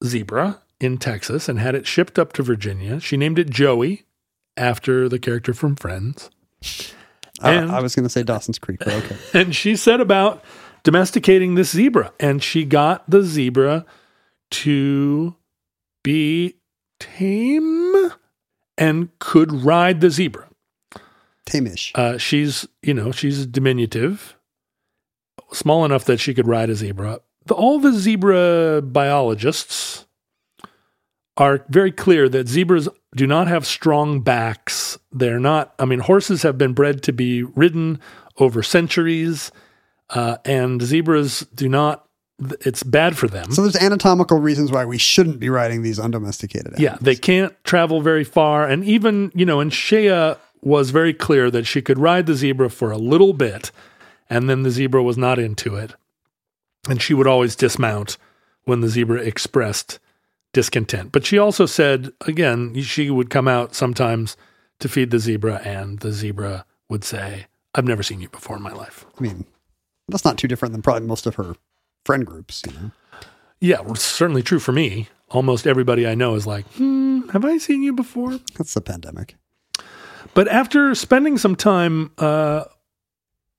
zebra in Texas and had it shipped up to Virginia. She named it Joey after the character from Friends. I, And- I was going to say Dawson's Creek, but okay. and she set about domesticating this zebra and she got the zebra to be tame and could ride the zebra Tamish. uh, she's you know she's diminutive small enough that she could ride a zebra the, all the zebra biologists are very clear that zebras do not have strong backs they're not i mean horses have been bred to be ridden over centuries uh, and zebras do not it's bad for them So there's anatomical reasons why we shouldn't be riding these undomesticated. Animals. Yeah, they can't travel very far. And even, you know, and Shea was very clear that she could ride the zebra for a little bit, and then the zebra was not into it. And she would always dismount when the zebra expressed discontent. But she also said, again, she would come out sometimes to feed the zebra, and the zebra would say, I've never seen you before in my life. I mean, that's not too different than probably most of her friend groups. You know? Yeah, well, it's certainly true for me. Almost everybody I know is like, hmm, have I seen you before? That's the pandemic. But after spending some time uh,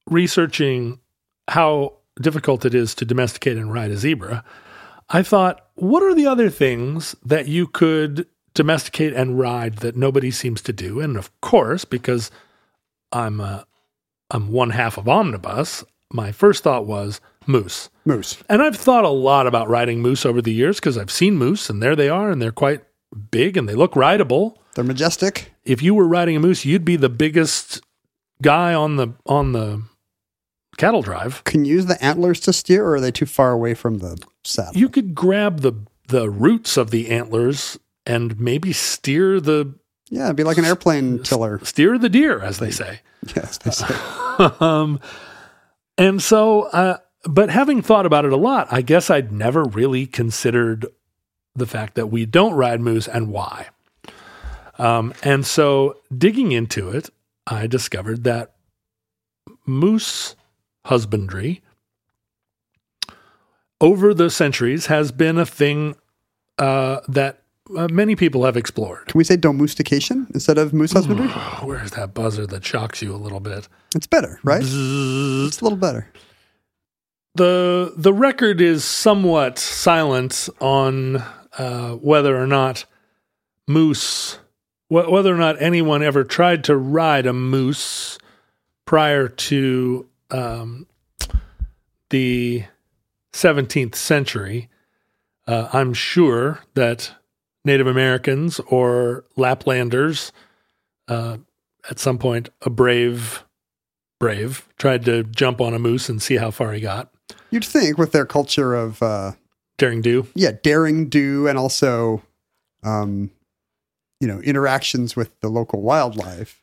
researching how difficult it is to domesticate and ride a zebra, I thought, what are the other things that you could domesticate and ride that nobody seems to do? And of course, because I'm uh, I'm one half of Omnibus, my first thought was moose. Moose. And I've thought a lot about riding moose over the years because I've seen moose, and there they are, and they're quite big and they look rideable They're majestic. if you were riding a moose, you'd be the biggest guy on the on the cattle drive. Can you use the antlers to steer, or are they too far away from the saddle? You could grab the the roots of the antlers and maybe steer the yeah, it'd be like an airplane tiller. steer the deer, as they say. Yes, they say. um, and so, uh, but having thought about it a lot, I guess I'd never really considered the fact that we don't ride moose and why. Um, and so, digging into it, I discovered that moose husbandry over the centuries has been a thing uh, that uh, many people have explored. Can we say domestication instead of moose husbandry? Where's that buzzer that shocks you a little bit? It's better, right? Bzzz. It's a little better. the the record is somewhat silent on uh, whether or not moose, wh- whether or not anyone ever tried to ride a moose prior to um, the 17th century. Uh, I'm sure that Native Americans or Laplanders, uh, at some point, a brave, brave, tried to jump on a moose and see how far he got. You'd think with their culture of uh, Daring do. yeah, daring do, and also, um, you know, interactions with the local wildlife.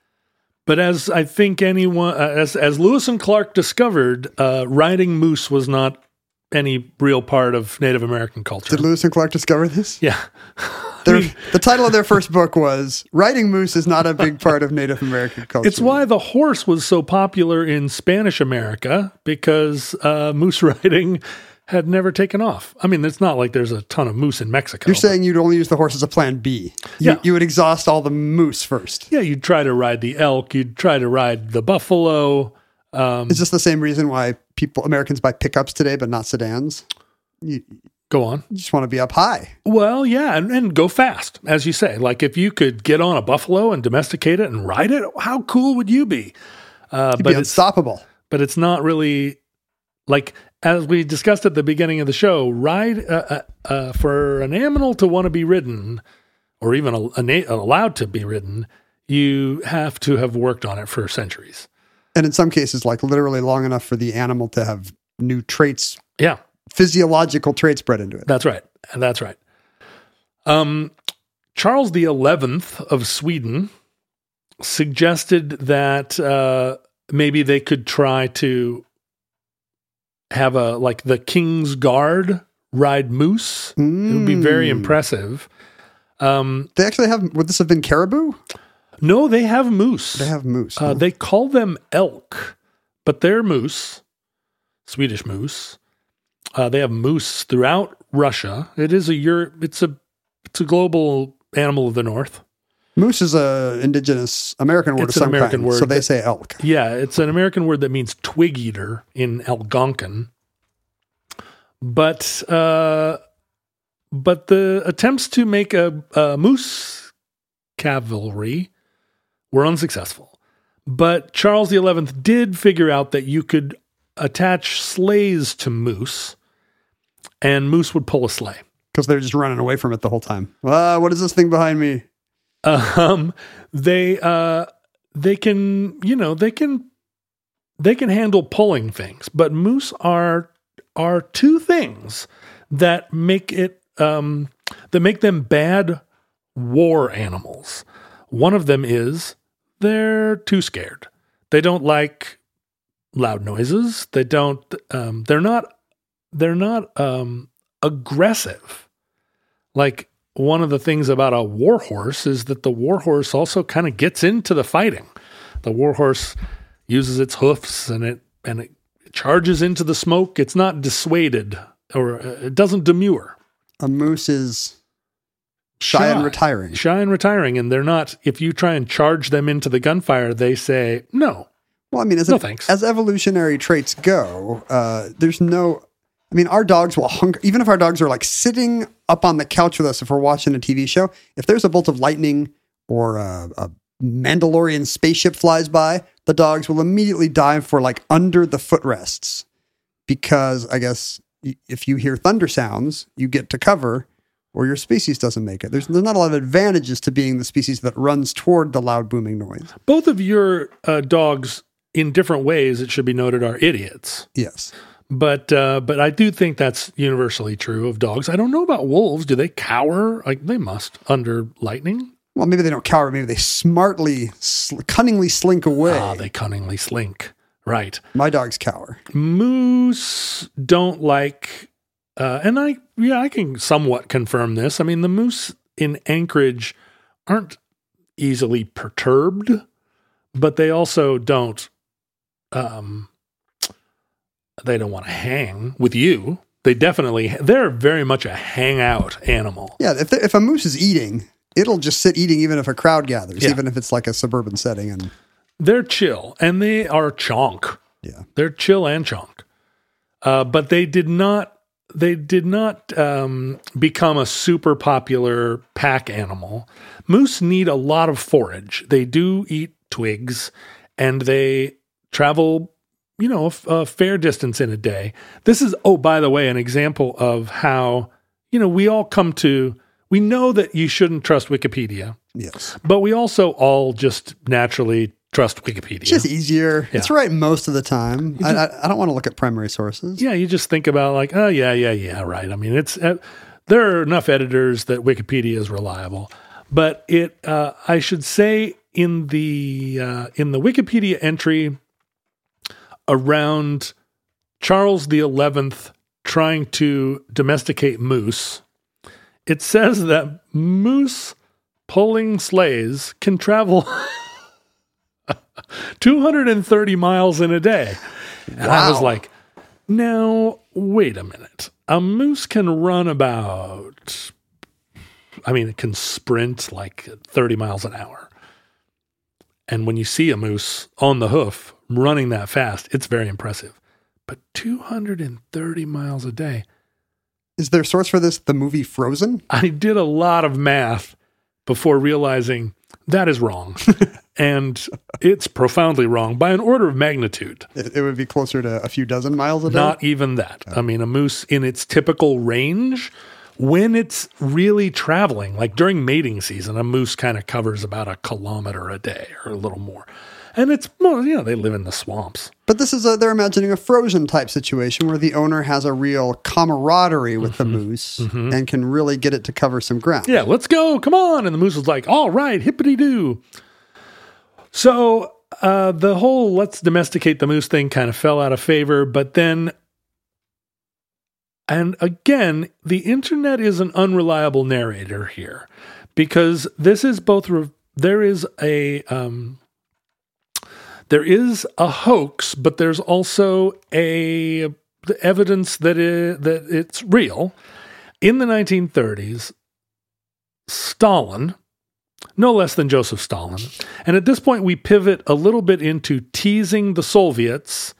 But as I think anyone, uh, as as Lewis and Clark discovered, uh, riding moose was not any real part of Native American culture. Did Lewis and Clark discover this? yeah, Their, the title of their first book was "Riding Moose is not a big part of Native American culture." it's why the horse was so popular in Spanish America because uh, moose riding had never taken off. I mean, it's not like there's a ton of moose in Mexico. You're saying you'd only use the horse as a plan B. You, Yeah. you would exhaust all the moose first. yeah, you'd try to ride the elk, you'd try to ride the buffalo. Um, Is this the same reason why people Americans buy pickups today but not sedans? You, go on. you just want to be up high. Well, yeah, and, and go fast, as you say. Like if you could get on a buffalo and domesticate it and ride it, how cool would you be? Uh, You'd but be it's unstoppable. but it's not really like as we discussed at the beginning of the show. Ride uh, uh, uh, for an animal to want to be ridden, or even a, a na- allowed to be ridden, you have to have worked on it for centuries. And in some cases, like literally long enough for the animal to have new traits, Yeah, physiological traits bred into it. That's right. And that's right. Um, Charles the Eleventh of Sweden suggested that uh, maybe they could try to have a like the King's Guard ride moose. It would be very Mm. impressive. Um, They actually have. Would this have been caribou? no, they have moose. They have moose. Uh, huh? they call them elk, but they're moose, Swedish moose. Uh, they have moose throughout Russia. It is a Europe. It's a it's a global animal of the north. Moose is a indigenous American word It's of an American kind. word so they that- say elk. Yeah, it's an American word that means twig eater in Algonquin. But uh, but the attempts to make a, a moose cavalry were unsuccessful. But Charles XI did figure out that you could attach sleighs to moose, and moose would pull a sleigh. because they're just running away from it the whole time. Ah, what is this thing behind me? Um they uh they can you know they can they can handle pulling things but moose are are two things that make it um that make them bad war animals. One of them is they're too scared. They don't like loud noises. They don't um they're not they're not um aggressive. Like one of the things about a war horse is that the war horse also kind of gets into the fighting. The war horse uses its hoofs and it and it charges into the smoke. It's not dissuaded or uh, it doesn't demur. A moose is shy, and retiring. Shy and retiring and they're not if you try and charge them into the gunfire, they say no. Well, I mean, as, No a- thanks. as evolutionary traits go, uh, there's no. I mean, our dogs will hunger. Even if our dogs are like sitting up on the couch with us, if we're watching a TV show, if there's a bolt of lightning or a, a Mandalorian spaceship flies by, the dogs will immediately dive for like under the footrests because I guess if you hear thunder sounds, you get to cover. Or your species doesn't make it. There's, there's not a lot of advantages to being the species that runs toward the loud booming noise. Both of your uh, dogs in different ways it should be noted are idiots. Yes. But uh, but I do think that's universally true of dogs. I don't know about wolves. Do they cower? Like they must under lightning. Well, maybe they don't cower. Maybe they smartly, sl- cunningly slink away. Ah, they cunningly slink. Right. My dogs cower. Moose don't like, uh, and I yeah I can somewhat confirm this. I mean the moose in Anchorage aren't easily perturbed, but they also don't. Um, they don't want to hang with you. They definitely they're very much a hangout animal. Yeah, if, if a moose is eating, it'll just sit eating even if a crowd gathers, Yeah. even if it's like a suburban setting. And They're chill and they are chonk. yeah, They're chill and chonk. Uh, but they did not they did not um, become a super popular pack animal. Moose need a lot of forage. They do eat twigs and they travel, you know, a, f- a fair distance in a day. This is, oh, by the way, an example of how you know, we all come to, we know that you shouldn't trust Wikipedia, Yes. but we also all just naturally trust Wikipedia. It's just easier. It's right most of the time. I, I, I don't want to look at primary sources. yeah, you just think about like, oh yeah, yeah, yeah, right. I mean, it's uh, there are enough editors that Wikipedia is reliable, but it uh, I should say in the uh, in the Wikipedia entry around Charles the Eleventh trying to domesticate moose, it says that moose pulling sleighs can travel 230 miles in a day. And I was like, now, wait a minute. A moose can run about, I mean, it can sprint like 30 miles an hour. And when you see a moose on the hoof running that fast, it's very impressive. But 230 miles a day. Is there a source for this? The movie Frozen? I did a lot of math before realizing that is wrong. and it's profoundly wrong by an order of magnitude. It, it would be closer to a few dozen miles a day. Not even that. I mean, a moose in its typical range, when it's really traveling, like during mating season, a moose kind of covers about a kilometer a day or a little more. And it's, well, you know, they live in the swamps. But this is a, they're imagining a frozen type situation where the owner has a real camaraderie with the moose and can really get it to cover some ground. Yeah, let's go. Come on. And the moose was like, all right, hippity doo. So uh, the whole let's domesticate the moose thing kind of fell out of favor. But then, and again, the internet is an unreliable narrator here because this is both, re- there is a, um, there is a hoax, but there's also a the evidence that it, that it's real. In the 1930s, Stalin, no less than Joseph Stalin, and at this point we pivot a little bit into teasing the Soviets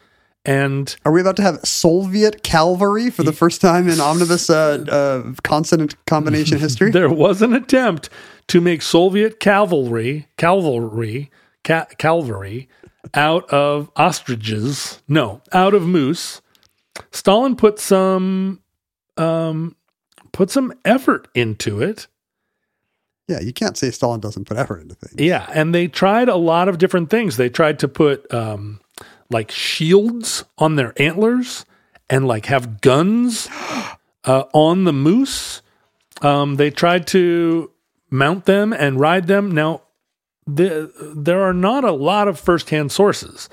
and Are we about to have Soviet cavalry for the first time in omnibus uh, uh, consonant combination history? there was an attempt to make Soviet cavalry, cavalry, ca- cavalry out of ostriches. No, out of moose. Stalin put some um, put some effort into it. yeah, you can't say Stalin doesn't put effort into things. Yeah, and they tried a lot of different things. They tried to put um, like shields on their antlers and like have guns uh, on the moose. Um, they tried to mount them and ride them. Now, the, there are not a lot of firsthand sources.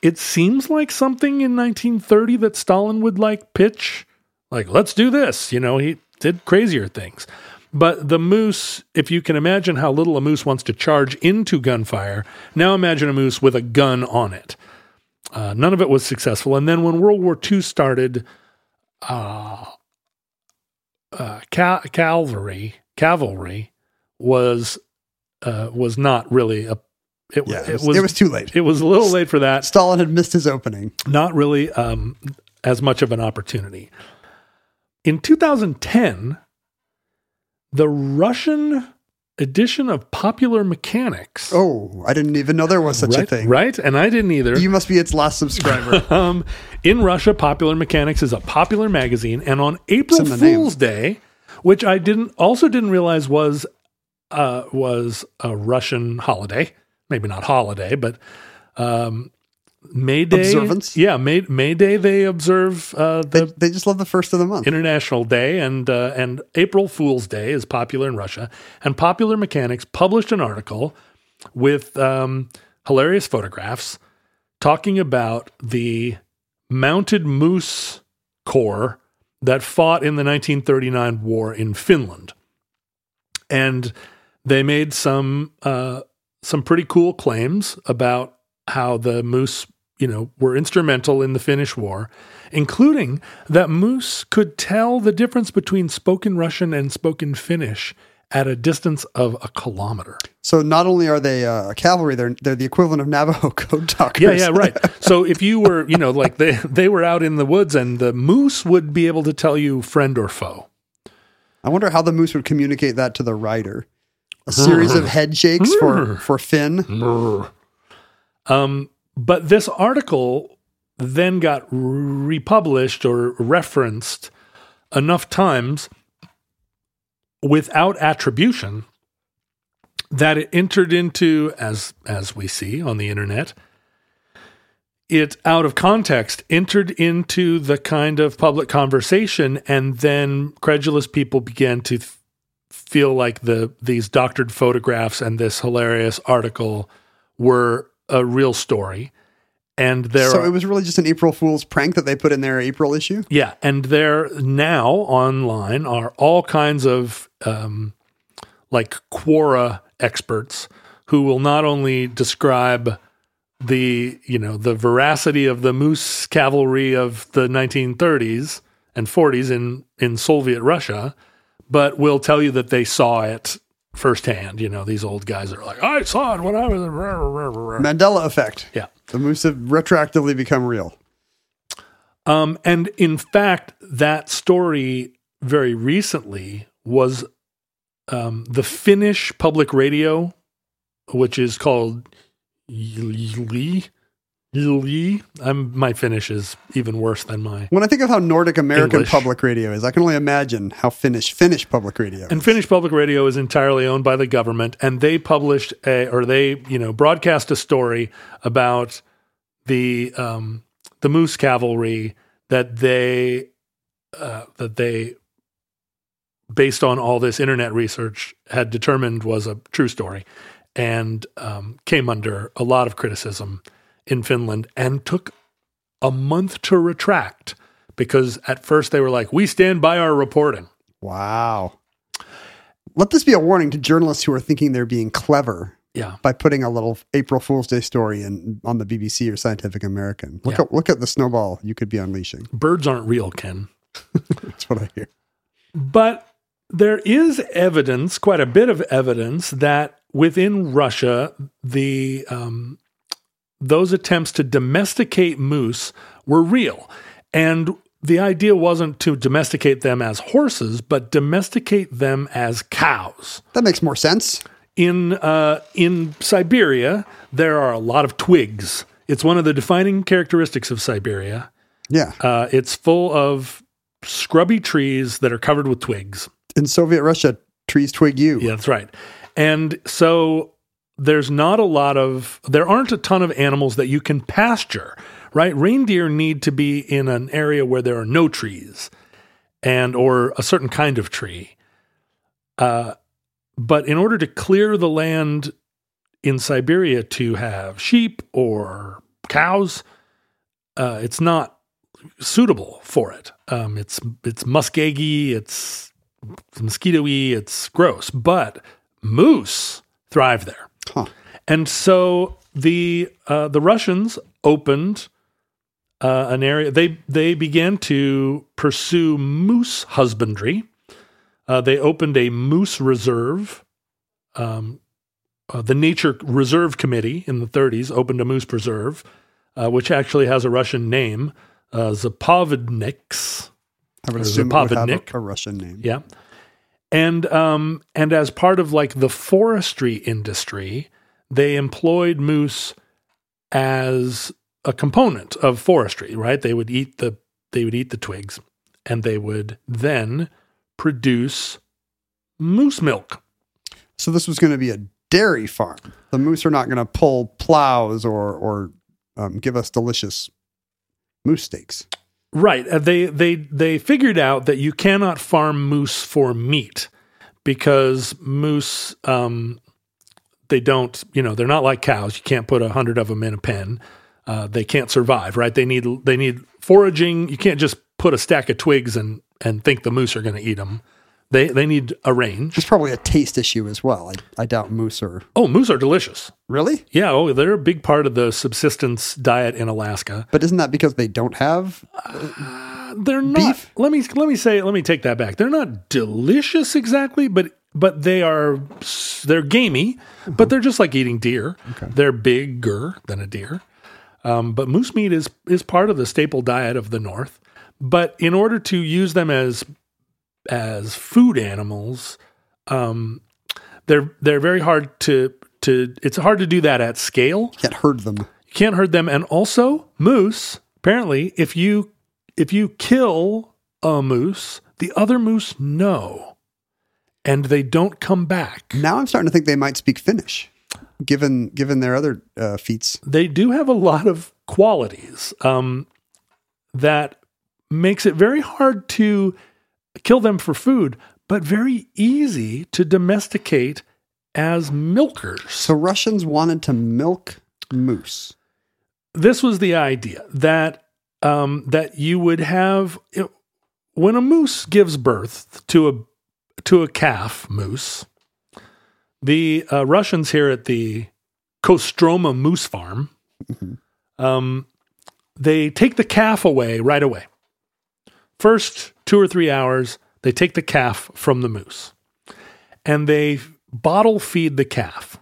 It seems like something in 1930 that Stalin would like pitch, like, let's do this. You know, he did crazier things. But the moose, if you can imagine how little a moose wants to charge into gunfire, now imagine a moose with a gun on it. Uh, none of it was successful. And then when World War II started, uh, uh, ca- cavalry cavalry was uh, was not really a. It, Yeah, it it was, it was too late. it was a little late for that. Stalin had missed his opening. Not really um, as much of an opportunity. In 2010, the Russian edition of Popular Mechanics. Oh, I didn't even know there was such right, a thing. Right, and I didn't either. You must be its last subscriber. um, in Russia, Popular Mechanics is a popular magazine, and on April the name. Fool's Day, which I didn't also didn't realize was uh, was a Russian holiday, maybe not holiday, but um, May Day Observance? Yeah, May May Day they observe uh, they, they just love the first of the month. International Day, and uh, and April Fool's Day is popular in Russia. And Popular Mechanics published an article with um, hilarious photographs talking about the mounted moose corps that fought in the 1939 war in Finland, and they made some uh, some pretty cool claims about how the moose, you know, were instrumental in the Finnish war, including that moose could tell the difference between spoken Russian and spoken Finnish at a distance of a kilometer. so not only are they uh, cavalry, they're they're the equivalent of Navajo code talkers. Yeah, yeah, right. So if you were, you know, like they they were out in the woods and the moose would be able to tell you friend or foe. I wonder how the moose would communicate that to the rider. A series of head shakes for for Finn. Um, but this article then got republished or referenced enough times without attribution that it entered into as as we see on the internet it out of context entered into the kind of public conversation and then credulous people began to th- feel like the these doctored photographs and this hilarious article were a real story and there so are, it was really just an April Fool's prank that they put in their April issue. yeah, and there now online are all kinds of um, like Quora experts who will not only describe the you know the veracity of the moose cavalry of the 1930s and 40s in in Soviet Russia, but will tell you that they saw it firsthand. You know, these old guys are like, I saw it when I was. Mandela effect. Yeah. The moose have retroactively become real. Um, and in fact, that story very recently was um, the Finnish public radio, which is called Yle. Yle. I'm my Finnish is even worse than my. When I think of how Nordic American English. public radio is, I can only imagine how Finnish Finnish public radio. And. Finnish public radio is entirely owned by the government, and they published a, or they, you know, broadcast a story about the um, the Moose Cavalry that they uh, that they, based on all this internet research, had determined was a true story, and um, came under a lot of criticism in Finland, and took a month to retract because at first they were like, "We stand by our reporting." wow. Let this be a warning to journalists who are thinking they're being clever Yeah. by putting a little April Fool's Day story in on the BBC or Scientific American. Look Yeah. at look at the snowball you could be unleashing. Birds aren't real, Ken. That's what I hear. But there is evidence, quite a bit of evidence, that within Russia, the um, those attempts to domesticate moose were real, and the idea wasn't to domesticate them as horses, but domesticate them as cows. That makes more sense. In uh, in Siberia, there are a lot of twigs. It's one of the defining characteristics of Siberia. Yeah. Uh, it's full of scrubby trees that are covered with twigs. In Soviet Russia, trees twig you. Yeah, that's right. And so there's not a lot of, there aren't a ton of animals that you can pasture, right? Reindeer need to be in an area where there are no trees and, or a certain kind of tree. Uh, but in order to clear the land in Siberia to have sheep or cows, uh, it's not suitable for it. Um, it's it's muskeggy, it's mosquito-y, it's gross. But moose thrive there, Huh. and so the uh, the Russians opened uh, an area. They they began to pursue moose husbandry. Uh, they opened a moose reserve. Um, uh, the Nature Reserve Committee in the 30s opened a moose preserve, uh, which actually has a Russian name, uh, Zapovedniks. I would Or assume it would have a, a Russian name. Yeah. And um and as part of like the forestry industry, they employed moose as a component of forestry, right? They would eat the they would eat the twigs and they would then produce moose milk. So this was going to be a dairy farm. The moose are not going to pull plows or or um, give us delicious moose steaks. Right. Uh, They they they figured out that you cannot farm moose for meat because moose um they don't, you know, they're not like cows. You can't put a hundred of them in a pen. Uh, they can't survive, right? They need they need foraging. You can't just put a stack of twigs and and think the moose are going to eat them. They they need a range. There's probably a taste issue as well. I, I doubt moose are Oh, moose are delicious. really, Yeah. Oh, they're a big part of the subsistence diet in Alaska. but isn't that because they don't have? they're not Beef? let me let me say let me take that back they're not delicious exactly but but they are they're gamey but they're just like eating deer they're bigger than a deer um, but moose meat is is part of the staple diet of the north but in order to use them as as food animals um, they're they're very hard to to it's hard to do that at scale Can't herd them. you can't herd them and also moose apparently if you if you kill a moose the other moose know and they don't come back. Now I'm starting to think they might speak Finnish, given given their other uh, feats. They do have a lot of qualities um, that makes it very hard to kill them for food, but very easy to domesticate as milkers. So Russians wanted to milk moose. this was the idea that um, that you would have when a moose gives birth to a to a calf moose. The uh, Russians here at the Kostroma Moose Farm, um, they take the calf away right away. First two or three hours, they take the calf from the moose, and they bottle feed the calf.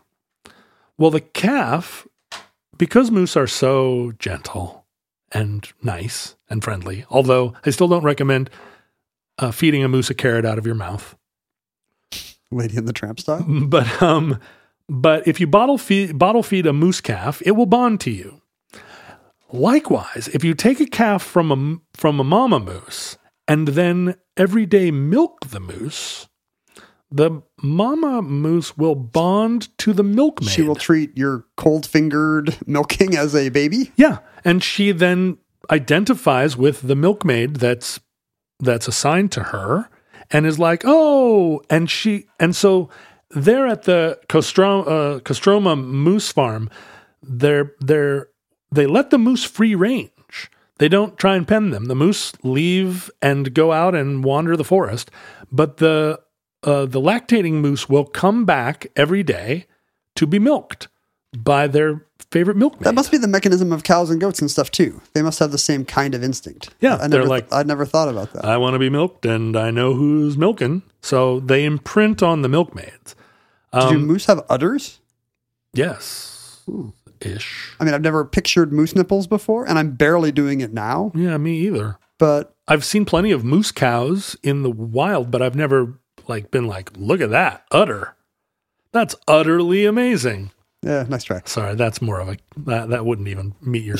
Well, the calf because moose are so gentle and nice and friendly, although I still don't recommend uh, feeding a moose a carrot out of your mouth. Lady in the Tramp style. But um, but if you bottle feed bottle feed a moose calf, it will bond to you. Likewise, if you take a calf from a from a mama moose and then every day milk the moose, the mama moose will bond to the milkmaid. She will treat your cold fingered milking as a baby. Yeah, and she then identifies with the milkmaid that's that's assigned to her and is like, "Oh," and she and so they're at the Kostroma, uh, Kostroma Moose Farm. They're they're they let the moose free range. They don't try and pen them. The moose leave and go out and wander the forest, but the uh, the lactating moose will come back every day to be milked by their favorite milkmaid. That must be the mechanism of cows and goats and stuff too. They must have the same kind of instinct. Yeah, I they're never, like- I never thought about that. I want to be milked and I know who's milking. So they imprint on the milkmaids. Do Um, moose have udders? yes. Ish. I mean, I've never pictured moose nipples before, and I'm barely doing it now. Yeah, me either. But I've seen plenty of moose cows in the wild, but I've never like been like, look at that udder. That's utterly amazing. yeah, nice try. Sorry, that's more of a that that wouldn't even meet your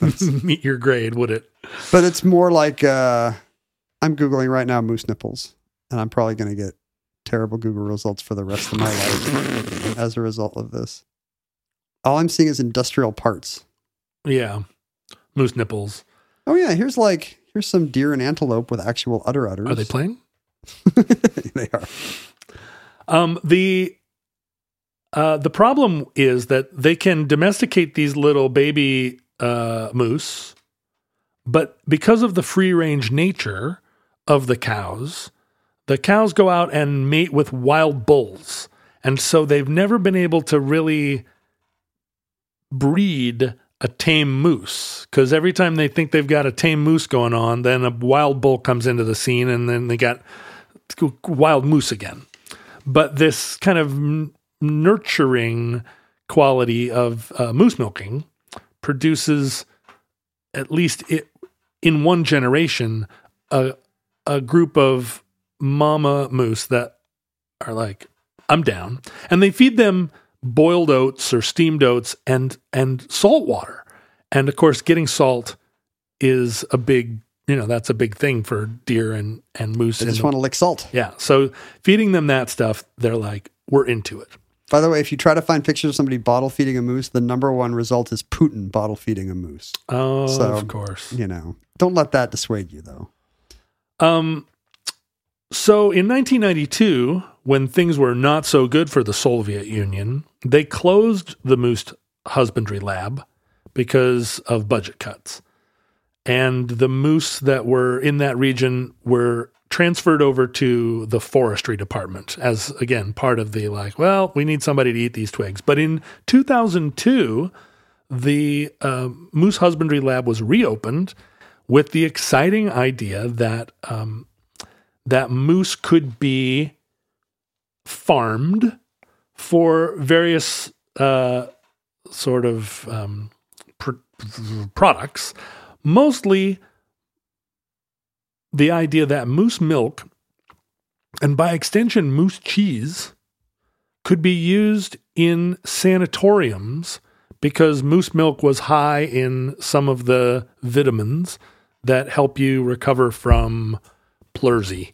meet your grade, would it? But it's more like uh, I'm googling right now moose nipples, and I'm probably going to get terrible Google results for the rest of my life as a result of this. All I'm seeing is industrial parts. Yeah. Moose nipples. Oh yeah, here's like here's some deer and antelope with actual udder udders. Are they playing? they are. Um, the uh, the problem is that they can domesticate these little baby uh, moose, but because of the free range nature of the cows, the cows go out and mate with wild bulls, and so they've never been able to really breed a tame moose because every time they think they've got a tame moose going on, then a wild bull comes into the scene, and then they got wild moose again. But this kind of nurturing quality of uh, moose milking produces at least it, in one generation a a group of mama moose that are like I'm down. And they feed them boiled oats or steamed oats and and salt water and of course getting salt is a big you know that's a big thing for deer and and moose They just the- want to lick salt. yeah. So feeding them that stuff, they're like, we're into it. By the way, if you try to find pictures of somebody bottle feeding a moose, the number one result is Putin bottle feeding a moose. Oh, So- of course. You know, don't let that dissuade you though. Um, so in 1992, when things were not so good for the Soviet Union, they closed the moose husbandry lab because of budget cuts. And the moose that were in that region were transferred over to the forestry department as, again, part of the like, well, we need somebody to eat these twigs. But in 2002, the uh, moose husbandry lab was reopened with the exciting idea that um, that moose could be farmed for various uh, sort of um, pr- products. Mostly, the idea that moose milk, and by extension, moose cheese, could be used in sanatoriums because moose milk was high in some of the vitamins that help you recover from pleurisy.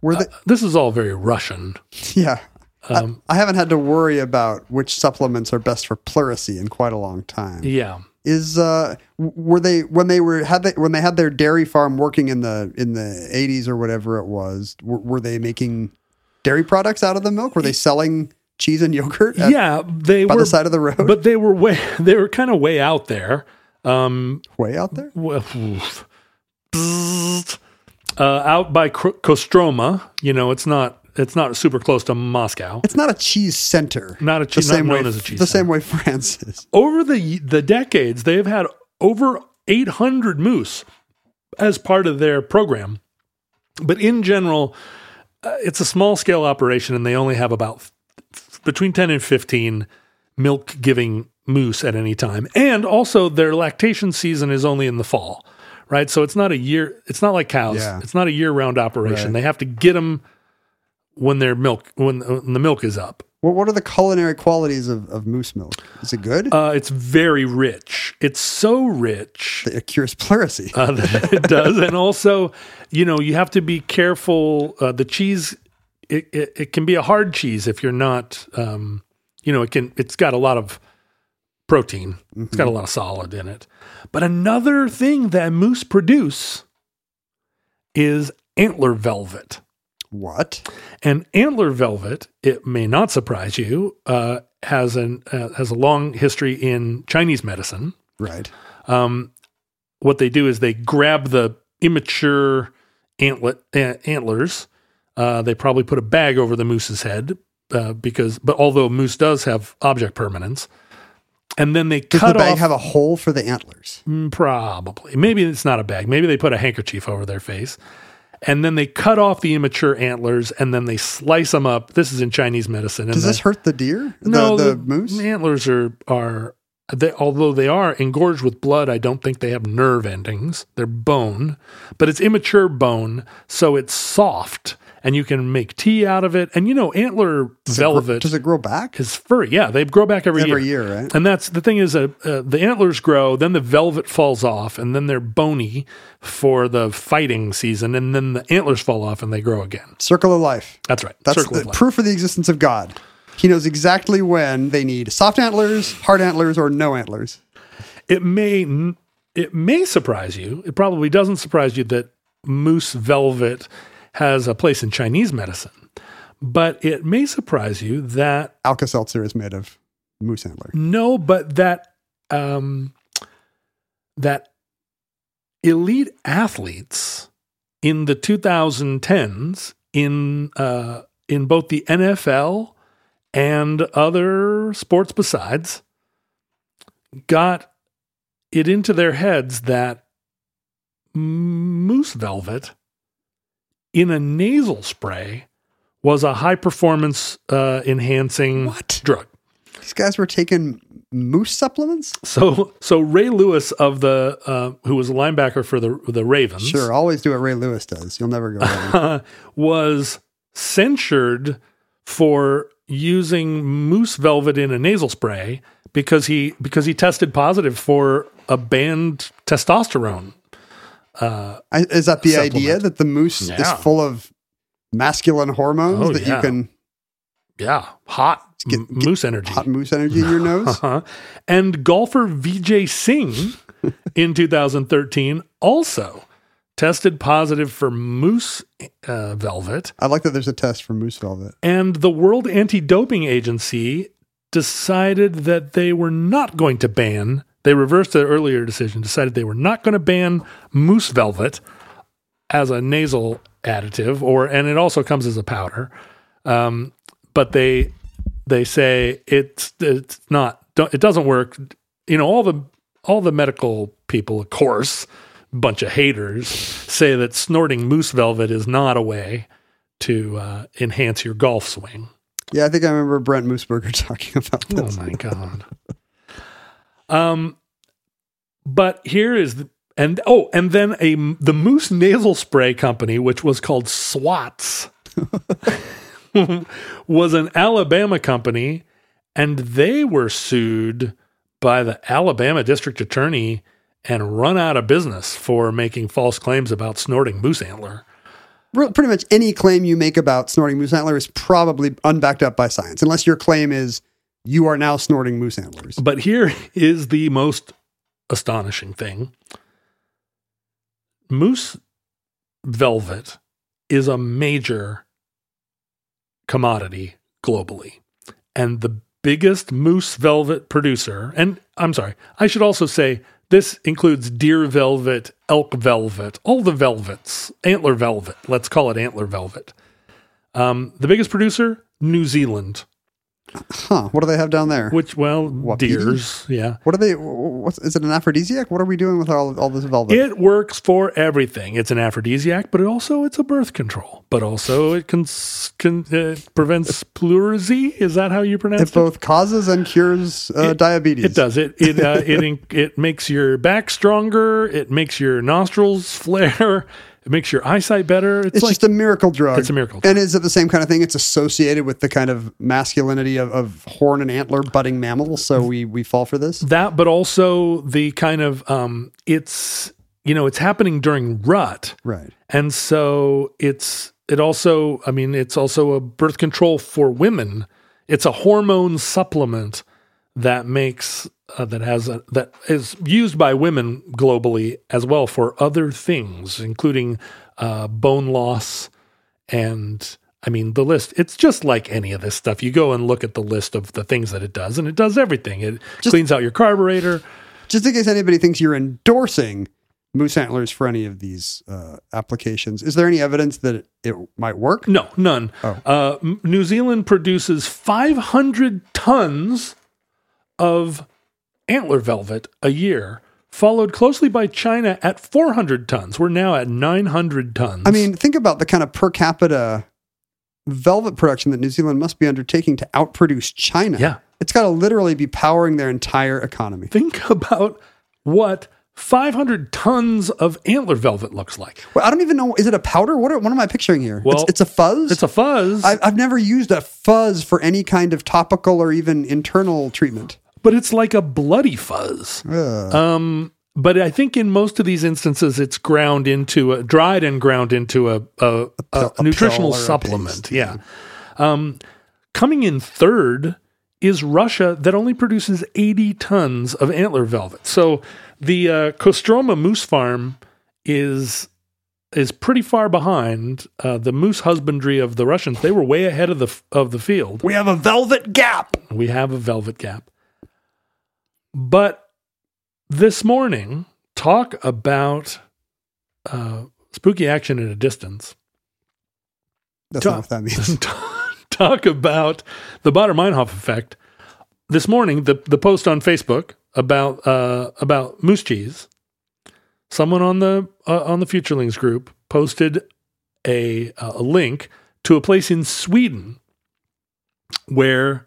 Were they? This is all very Russian. yeah. Um, I, I haven't had to worry about which supplements are best for pleurisy in quite a long time. yeah. Is uh, were they when they were had they when they had their dairy farm working in the in the eighties or whatever it was? Were, were they making dairy products out of the milk? Were they selling cheese and yogurt? at- yeah, they by were the side of the road, but they were way they were kind of way out there. Um, way out there. well, uh, out by Kostroma. You know, it's not it's not super close to Moscow. It's not a cheese center. Not a cheese, not same known way as a cheese. the center. same way France is. over the the decades, they've had over 800 moose as part of their program. But in general, uh, it's a small scale operation, and they only have about f- between 10 and 15 milk giving moose at any time. And also, their lactation season is only in the fall, right? So it's not a year. It's not like cows. Yeah. It's not a year round operation. Right. They have to get them when their milk when, when the milk is up. What what are the culinary qualities of, of moose milk? Is it good? Uh, it's very rich. It's so rich it cures pleurisy. uh, it does, and also, you know, you have to be careful. Uh, the cheese, it, it, it can be a hard cheese if you're not, um, you know, it can. It's got a lot of protein. It's got a lot of solid in it. But another thing that moose produce is antler velvet. What? And antler velvet, it may not surprise you, uh, has an uh, has a long history in Chinese medicine. Right. Um, what they do is they grab the immature antlet uh, antlers. Uh, they probably put a bag over the moose's head uh, because, but although moose does have object permanence, and then they Does cut the bag off. have a hole for the antlers? Mm, Probably. Maybe it's not a bag. Maybe they put a handkerchief over their face. And then they cut off the immature antlers and then they slice them up. This is in Chinese medicine. Does the- this hurt the deer? no, the, the moose? antlers are are they, although they are engorged with blood. I don't think they have nerve endings. They're bone, but it's immature bone, so it's soft, and you can make tea out of it. And you know, antler Does it grow- velvet does it grow back? is furry. Yeah, they grow back every, Every year. Every year, right? And that's the thing is, uh, uh, the antlers grow, then the velvet falls off, and then they're bony for the fighting season, and then the antlers fall off and they grow again. Circle of life. That's right. That's Circle the of proof of the existence of God. He knows exactly when they need soft antlers, hard antlers, or no antlers. it may n- it may surprise you. It probably doesn't surprise you that moose velvet has a place in Chinese medicine, but it may surprise you that Alka Seltzer is made of moose antler. no, but that um, that elite athletes in the 2010s in uh, in both the NFL and other sports besides got it into their heads that moose velvet in a nasal spray was a high performance uh, enhancing What? drug. These guys were taking moose supplements? So so Ray Lewis of the uh, who was a linebacker for the the Ravens Sure, always do what Ray Lewis does. You'll never go wrong. was censured for using moose velvet in a nasal spray because he because he tested positive for a banned testosterone. I, is that the Supplement. idea that the moose is full of masculine hormones Oh, that yeah. you can Yeah, hot get- m- moose energy. hot moose energy in your nose? Uh-huh. And golfer Vijay Singh in 2013 also tested positive for moose uh, velvet. I like that there's a test for moose velvet. And the World Anti Doping Agency decided that they were not going to ban, they reversed their earlier decision, decided they were not going to ban moose velvet as a nasal additive, or and it also comes as a powder. Um, but they they say it's it's not don't, it doesn't work. You know all the all the medical people, of course, bunch of haters say that snorting moose velvet is not a way to uh, enhance your golf swing. Yeah, I think I remember Brent Mooseberger talking about this. Oh my god. Um, but here is the and oh, and then a the Moose nasal spray company, which was called Swats, was an Alabama company, and they were sued by the Alabama district attorney and run out of business for making false claims about snorting moose antler. pretty much any claim you make about snorting moose antler is probably unbacked up by science, unless your claim is you are now snorting moose antlers. But here is the most astonishing thing moose velvet is a major commodity globally. And the biggest moose velvet producer, and I'm sorry, I should also say this includes deer velvet, elk velvet, all the velvets, antler velvet. Let's call it antler velvet. Um, the biggest producer, New Zealand, Huh? What do they have down there? which, well, Wapiti? deers, yeah. What are they? What's is it an aphrodisiac? What are we doing with all all this velvet? It works for everything. It's an aphrodisiac, but it also it's a birth control. But also it can, can uh, prevents pleurisy. Is that how you pronounce It it? both causes and cures uh, It- diabetes. It does. It it uh, it it makes your back stronger. It makes your nostrils flare. It makes your eyesight better. It's, It's like just a miracle drug. It's a miracle drug. And is it the same kind of thing? It's associated with the kind of masculinity of, of horn and antler budding mammals. So we we fall for this. that, but also the kind of um, it's you know it's happening during rut. Right. And so it's it also I mean it's also a birth control for women. It's a hormone supplement that makes uh, that has a, that is used by women globally as well for other things, including uh, bone loss and I mean the list. It's just like any of this stuff. You go and look at the list of the things that it does, and it does everything. It cleans out your carburetor. Just in case anybody thinks you're endorsing moose antlers for any of these uh, applications, is there any evidence that it, it might work? No, none. Uh, New Zealand produces 500 tons of antler velvet a year, followed closely by China at 400 tons. We're now at 900 tons. I mean, think about the kind of per capita velvet production that New Zealand must be undertaking to outproduce China. Yeah. It's got to literally be powering their entire economy. think about what 500 tons of antler velvet looks like. Well, I don't even know. Is it a powder? What, are, what am I picturing here? Well, it's, it's a fuzz? It's a fuzz, I, I've never used a fuzz for any kind of topical or even internal treatment. But it's like a bloody fuzz. Um, but I think in most of these instances, it's ground into a dried and ground into a, a, a, a nutritional supplement. yeah. Um, coming in third is Russia that only produces 80 tons of antler velvet. So the uh, Kostroma Moose Farm is is pretty far behind uh, the moose husbandry of the Russians. They were way ahead of the of the field. We have a velvet gap. We have a velvet gap. But this morning, talk about uh, spooky action at a distance. That's Talk- not what that means. talk about the Baader Meinhof effect. This morning, the, the post on Facebook about uh, about moose cheese. Someone on the uh, on the Futurelings group posted a a link to a place in Sweden where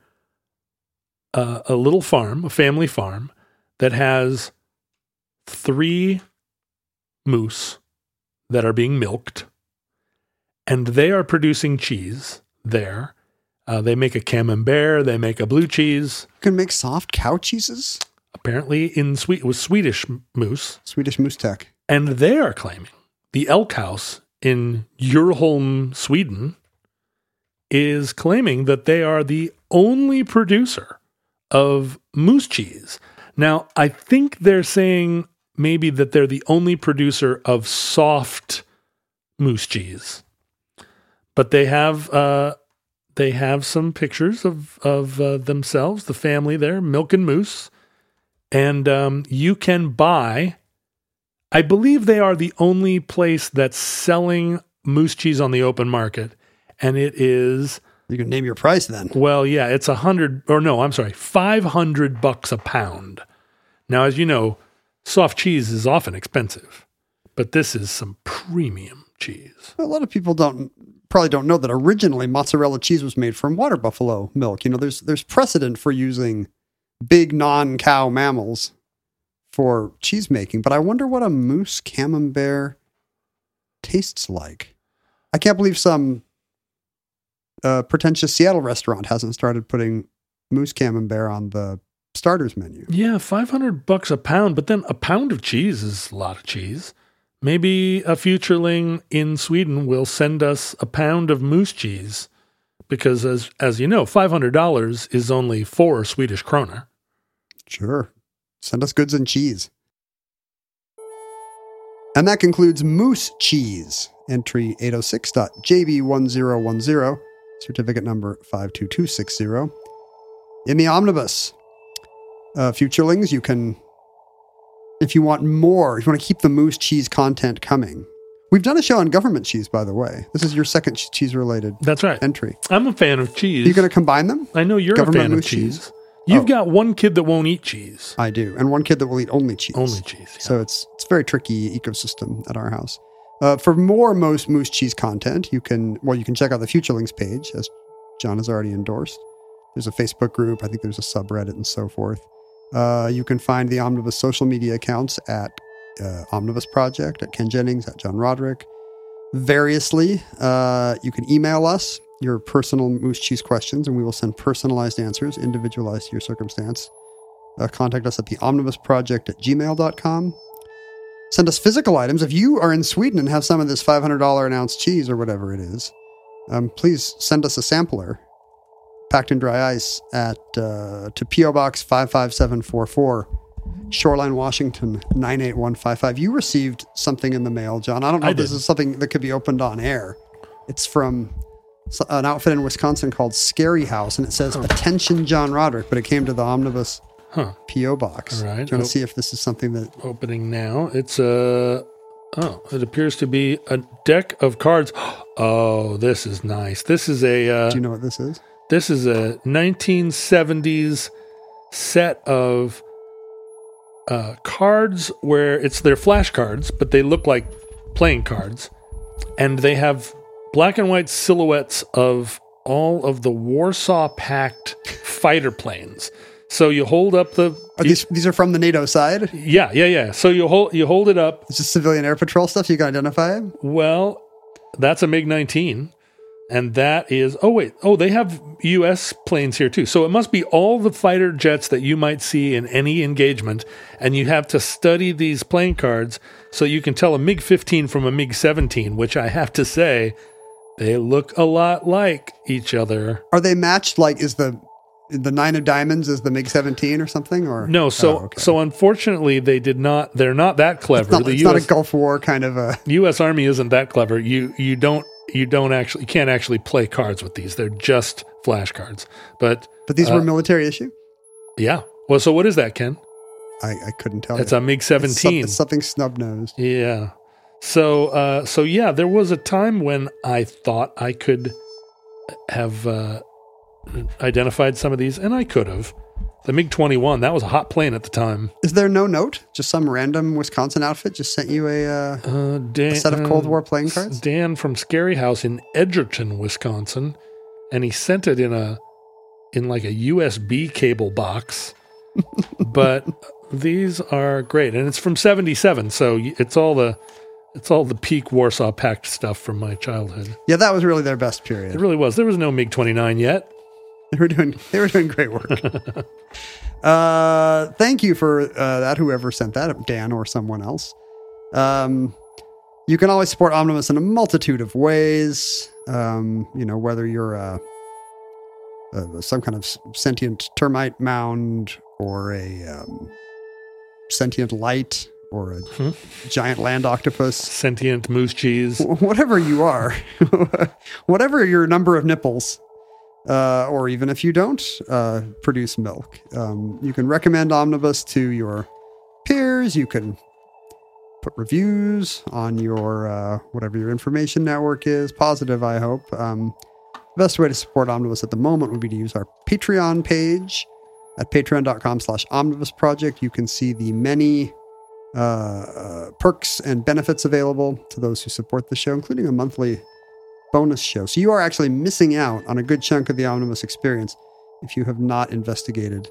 uh, a little farm, a family farm, that has three moose that are being milked, and they are producing cheese there. Uh, they make a camembert, they make a blue cheese. You can make soft cow cheeses. Apparently, in sweet with Swedish moose, Swedish moose tech. and they are claiming the Elk House in Bjurholm, Sweden, is claiming that they are the only producer of moose cheese. Now, I think they're saying maybe that they're the only producer of soft moose cheese, but they have uh, they have some pictures of of uh, themselves, the family there, milk and moose, and um, you can buy. I believe they are the only place that's selling moose cheese on the open market, and it is You can name your price then. well, yeah, it's a hundred or no, I'm sorry, five hundred bucks a pound. Now, as you know, soft cheese is often expensive, but this is some premium cheese. A lot of people don't probably don't know that originally mozzarella cheese was made from water buffalo milk. You know, there's there's precedent for using big non-cow mammals for cheese making, but I wonder what a moose camembert tastes like. I can't believe some uh, pretentious Seattle restaurant hasn't started putting moose camembert on the starters menu. Yeah, five hundred bucks a pound, but then a pound of cheese is a lot of cheese. maybe a futureling in Sweden will send us a pound of moose cheese because as as you know, $500 is only 4 Swedish krona. Sure. Send us goods and cheese. And that concludes Moose Cheese, entry 806.JB1010, certificate number 52260. In the omnibus, uh, Futurelings, you can, if you want more, if you want to keep the Moose Cheese content coming. We've done a show on government cheese, by the way. This is your second cheese related That's right. entry. I'm a fan of cheese. Are you going to combine them? I know you're a government fan of cheese? cheese. You've Oh. got one kid that won't eat cheese. I do, and one kid that will eat only cheese. Only cheese. yeah. So it's it's a very tricky ecosystem at our house. Uh, for more most moose cheese content, you can well you can check out the Futurelings page as John has already endorsed. There's a Facebook group. I think there's a subreddit and so forth. Uh, you can find the Omnibus social media accounts at uh, Omnibus Project, at Ken Jennings, at John Roderick. Variously, uh, you can email us your personal moose cheese questions, and we will send personalized answers, individualized to your circumstance. Uh, contact us at the Omnibus Project at gmail.com. Send us physical items. If you are in Sweden and have some of this $500 an ounce cheese or whatever it is, um, please send us a sampler packed in dry ice at uh, to PO Box 55744, Shoreline, Washington 98155. You received something in the mail, John. I don't know I if this did. is something that could be opened on air. It's from an outfit in Wisconsin called Scary House, and it says "Attention, John Roderick," but it came to the Omnibus Huh. PO box. All right. Do you want to see if this is something that? Opening now. It's a. Oh, it appears to be a deck of cards. Oh, this is nice. This is a. Uh, Do you know what this is? This is a 1970s set of uh, cards where it's their flashcards, but they look like playing cards, and they have black and white silhouettes of all of the Warsaw Pact fighter planes. So you hold up the Are these these are from the NATO side? yeah yeah yeah. So you hold you hold it up. It's just civilian air patrol stuff. You can identify it. Well, that's a MiG 19. And that is, oh, wait. Oh, they have US planes here too. So it must be all the fighter jets that you might see in any engagement. And you have to study these plane cards so you can tell a MiG 15 from a MiG 17, which I have to say, they look a lot like each other. Are they matched? Like, is the the nine of diamonds is the MiG seventeen or something? Or No, so Oh, okay. so unfortunately they did not. They're not that clever. it's, not, the it's US not a Gulf War kind of a. U.S. Army isn't that clever. You you don't you don't actually you can't actually play cards with these. They're just flashcards. But But these Uh, were military issue. yeah. Well, so what is that, Ken? I, I couldn't tell. It's you. a MiG It's some- seventeen. it's something snub nosed. Yeah. So uh, so yeah, there was a time when I thought I could have uh, identified some of these, and I could have. The MiG twenty one that was a hot plane at the time. Is there no note? Just some random Wisconsin outfit just sent you a. Uh, Uh, Dan, set of Cold uh, War playing cards? Dan from Scary House in Edgerton, Wisconsin, and he sent it in a in like a USB cable box. but these are great, and it's from '77, so it's all the it's all the peak Warsaw Pact stuff from my childhood. yeah, that was really their best period. It really was. There was no MiG 29 yet. They were doing they were doing great work. uh, thank you for uh, that. Whoever sent that, Dan or someone else. Um, you can always support Omnibus in a multitude of ways. Um, you know, whether you're uh, uh, some kind of sentient termite mound or a um, sentient light or a Hmm. giant land octopus Sentient moose cheese. whatever you are, whatever your number of nipples, uh, or even if you don't uh, produce milk, um, you can recommend Omnibus to your peers. You can put reviews on your uh, whatever your information network is, positive, I hope. Um, the best way to support Omnibus at the moment would be to use our Patreon page at patreon.com slash omnibus project. You can see the many uh, uh, perks and benefits available to those who support the show, including a monthly bonus show. So you are actually missing out on a good chunk of the Omnibus experience if you have not investigated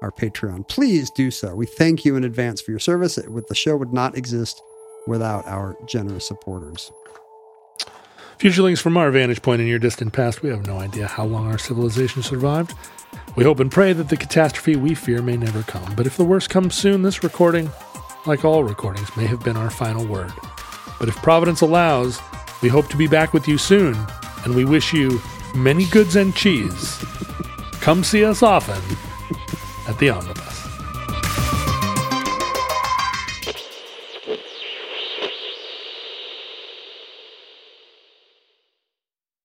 our Patreon. Please do so. We thank you in advance for your service. The show would not exist without our generous supporters. Futurelings, from our vantage point in your distant past, we have no idea how long our civilization survived. We hope and pray that the catastrophe we fear may never come. But if the worst comes soon, this recording, like all recordings, may have been our final word. But if Providence allows, we hope to be back with you soon, and we wish you many goods and cheese. Come see us often at the Omnibus.